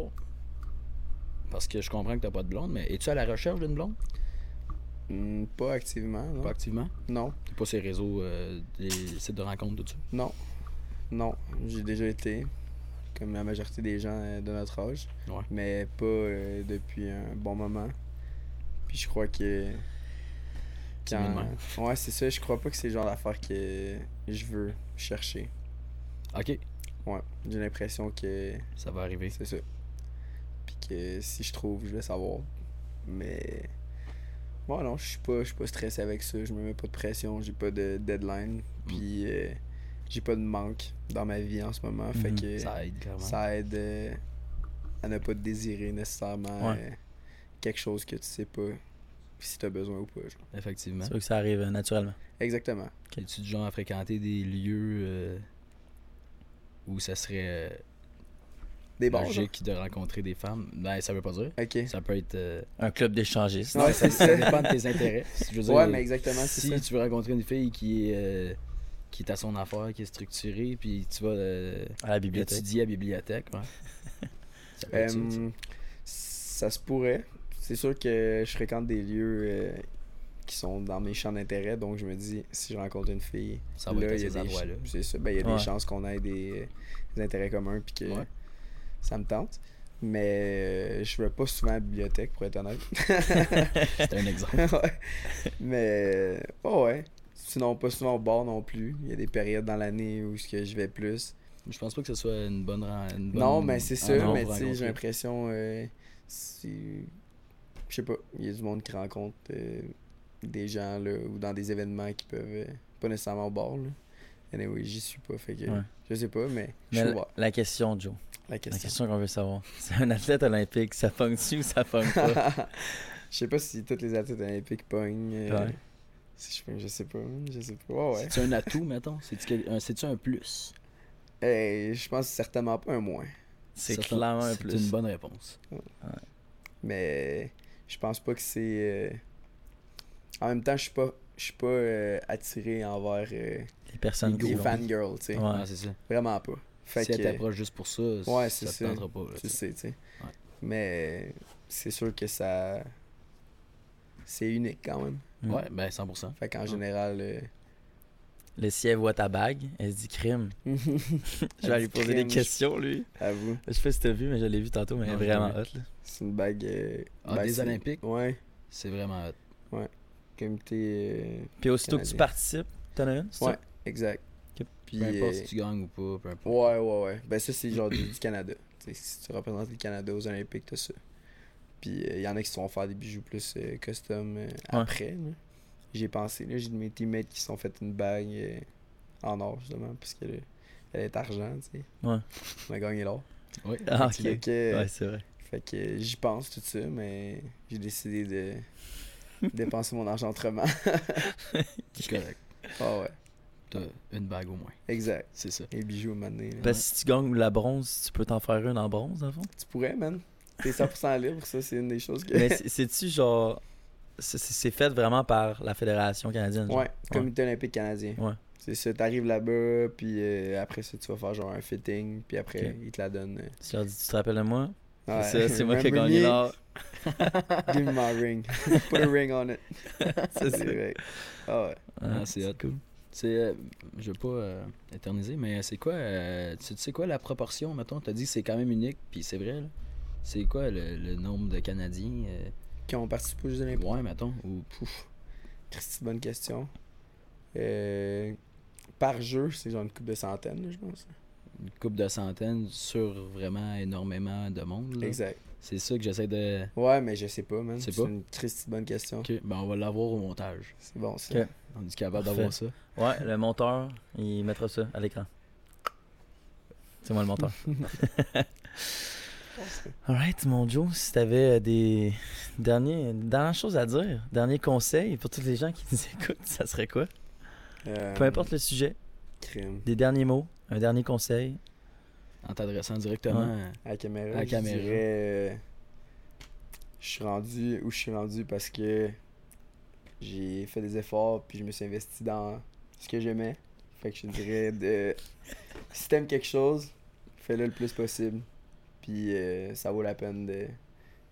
parce que je comprends que t'as pas de blonde, mais es-tu à la recherche d'une blonde? Hmm, pas activement, non. Pas activement? Non, T'es pas ces réseaux, euh, les sites de rencontres, tout ça? non. Non, j'ai déjà été, comme la majorité des gens euh, de notre âge, Ouais. mais pas euh, depuis un bon moment. Puis je crois que. Même. *laughs* Ouais, c'est ça, je crois pas que c'est le genre d'affaire que je veux chercher. Ok, Ouais, j'ai l'impression que ça va arriver. c'est ça. Puis que si je trouve, je vais savoir. Mais. Bon, non, je suis pas, je suis pas stressé avec ça. Je me mets pas de pression. J'ai pas de deadline. Puis euh, j'ai pas de manque dans ma vie en ce moment. Fait Mhm. que Ça aide, clairement. ça aide euh, à ne pas te désirer nécessairement Ouais. euh, quelque chose que tu sais pas si t'as besoin ou pas. genre. Effectivement. C'est sûr que ça arrive euh, naturellement. Exactement. Es-tu du genre à fréquenter des lieux euh, où ça serait euh, Des bars, genre? logique de rencontrer des femmes? Ben, ça veut pas dire. Ça peut être. euh, Un club d'échangistes. Ouais, ça, c'est ça dépend de tes intérêts. Je veux dire, Ouais, mais exactement, si ça. tu veux rencontrer une fille qui est, euh, qui est à son affaire, qui est structurée, puis tu vas euh, À la bibliothèque. étudier à la bibliothèque, ouais. ça se pourrait. C'est sûr que je fréquente des lieux euh, qui sont dans mes champs d'intérêt, donc je me dis, si je rencontre une fille, Ça va être à il y a ces des endroits-là. ch- C'est ça, ben, il y a Ouais. des chances qu'on ait des, des intérêts communs, puis que Ouais. Ça me tente. Mais euh, je vais pas souvent à la bibliothèque, pour être honnête. *laughs* C'est un exemple. *laughs* ouais. Mais, ouais, ouais. Sinon, pas souvent au bar non plus. Il y a des périodes dans l'année où je vais plus. Je pense pas que ce soit une bonne. ren- une bonne Non, mais c'est endroit mais tu sais, j'ai l'impression. euh, c'est- je sais pas, il y a du monde qui rencontre euh, des gens là, ou dans des événements qui peuvent. euh, pas nécessairement au bar. Là. Anyway, j'y suis pas, fait que. Ouais. Je sais pas, mais je suis la question, Joe. La La question. question qu'on veut savoir. *laughs* C'est un athlète olympique, ça pogne-tu ou ça pogne pas? *laughs* Je sais pas si tous les athlètes olympiques pognent. euh, Ouais. si je, je sais pas, je sais pas. Ouais. C'est-tu un atout, mettons? C'est-tu un, c'est-tu un plus? Hey, je pense certainement pas un moins. C'est clairement un C'est plus. une bonne réponse. Mais je pense pas que c'est. euh, En même temps, je suis pas, je suis pas euh, attiré envers euh, Les personnes les fangirls, tu sais. Ouais. C'est ça. Vraiment pas. Fait si elle que, t'approche juste pour ça, Ouais, ça c'est te ça. tentera pas. là, tu sais. tu sais. Ouais. Mais c'est sûr que ça. C'est unique quand même. Ouais, ben 100%. Fait qu'en Ouais. général. euh, Le si elle voit ta bague, elle se dit crime. *laughs* Je vais lui poser des questions, lui. À vous. Je sais pas si t'as vu, mais je l'ai vu tantôt, mais elle est vraiment hot, là. C'est une bague. euh, Ah, ben, des Olympiques? Ouais. C'est vraiment hot. Comité. euh, Puis aussitôt que tu participes, t'en as une, c'est Ouais, ça? exact. Puis, Peu importe euh, si tu gagnes ou pas, peu importe. Ouais, ouais, ouais. Ben ça, c'est genre du, du Canada. Si tu représentes le Canada aux Olympiques, t'as ça. Puis il y en a qui se font faire des bijoux plus euh, custom euh, après. J'ai pensé, là, j'ai de mes teammates qui se sont fait une bague euh, en or, justement, parce qu'elle elle est argent, tu sais. Ouais. On a gagné l'or. Oui. Ah, ok. Que, Ouais, c'est vrai. fait que euh, j'y pense tout ça, mais j'ai décidé de dépenser mon argent autrement. *laughs* *laughs* C'est correct. Ah ouais, T'as une bague au moins. exact. C'est ça. Et bijoux, maintenant. Parce que si tu gagnes la bronze, tu peux t'en faire une en bronze, dans le fond? Tu pourrais, man. T'es 100% *laughs* libre, ça, c'est une des choses que... Mais *laughs* c'est- c'est-tu genre. c'est- fait vraiment par la Fédération canadienne. genre? Ouais, Comité olympique canadien. Ouais. C'est ça, t'arrives là-bas, puis euh, après ça, tu vas faire genre un fitting, puis après, ils te la donnent. euh. Tu leur dis, tu te rappelles de moi? Ouais. C'est ça, c'est moi qui ai gagné l'or. *laughs* Give me my ring. Put a ring on it. C'est ça. vrai. Ah ouais. Ah, c'est hot. cool. C'est, euh, je veux pas euh, éterniser, mais c'est quoi, euh, tu sais quoi la proportion, mettons, t'as dit que c'est quand même unique, puis c'est vrai, là. C'est quoi le, le nombre de Canadiens euh, Qui ont participé aux Jeux olympiques? Ouais, mettons, ou Pouf. Christy, bonne question. Par jeu, c'est genre une coupe de centaines, je pense. une couple de centaines sur vraiment énormément de monde, là. Exact. C'est ça que j'essaie de... Ouais, mais je sais pas, man. C'est une Christy, bonne question. Ok, ben on va l'avoir au montage. C'est bon, ça. Ok. On est capable d'avoir ça? Ouais, le monteur, il mettra ça à l'écran. C'est moi le monteur. *laughs* Alright, mon Joe, si t'avais euh, des derniers, dernières choses à dire, derniers conseils pour tous les gens qui nous *laughs* écoutent, ça serait quoi? Euh, Peu importe le sujet, Crime. des derniers mots, un dernier conseil. En t'adressant directement... À la caméra, À la je dirais, euh, je suis rendu où je suis rendu parce que j'ai fait des efforts puis je me suis investi dans ce que j'aimais. Fait que je dirais de si t'aimes quelque chose, fais-le le plus possible. Puis euh, ça vaut la peine de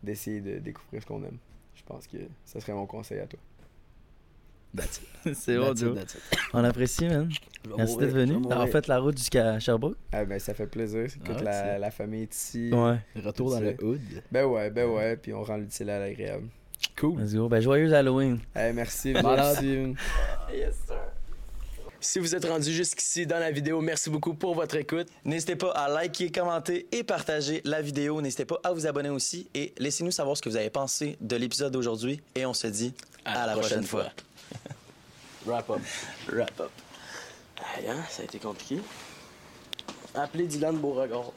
d'essayer de découvrir ce qu'on aime. Je pense que ça serait mon conseil à toi. That's it. *laughs* C'est bon, That's it, Joe. that's it. On apprécie, man. Merci d'être venu. mourir. D'avoir fait la route jusqu'à Sherbrooke. Ah ben ça fait plaisir. Ah la, famille est ici. Ouais. Retour dans le hood. Ben ouais, ben ouais, puis on rend l'utile à l'agréable. Cool. Let's go. Ben, joyeux Halloween. Hey, merci, merci. Si vous êtes rendu jusqu'ici dans la vidéo, merci beaucoup pour votre écoute. N'hésitez pas à liker, commenter et partager la vidéo. N'hésitez pas à vous abonner aussi et laissez-nous savoir ce que vous avez pensé de l'épisode d'aujourd'hui. Et on se dit à, la prochaine, fois. Wrap up. Wrap up. Hein, ça a été compliqué. Appelez Dylan Beauregard.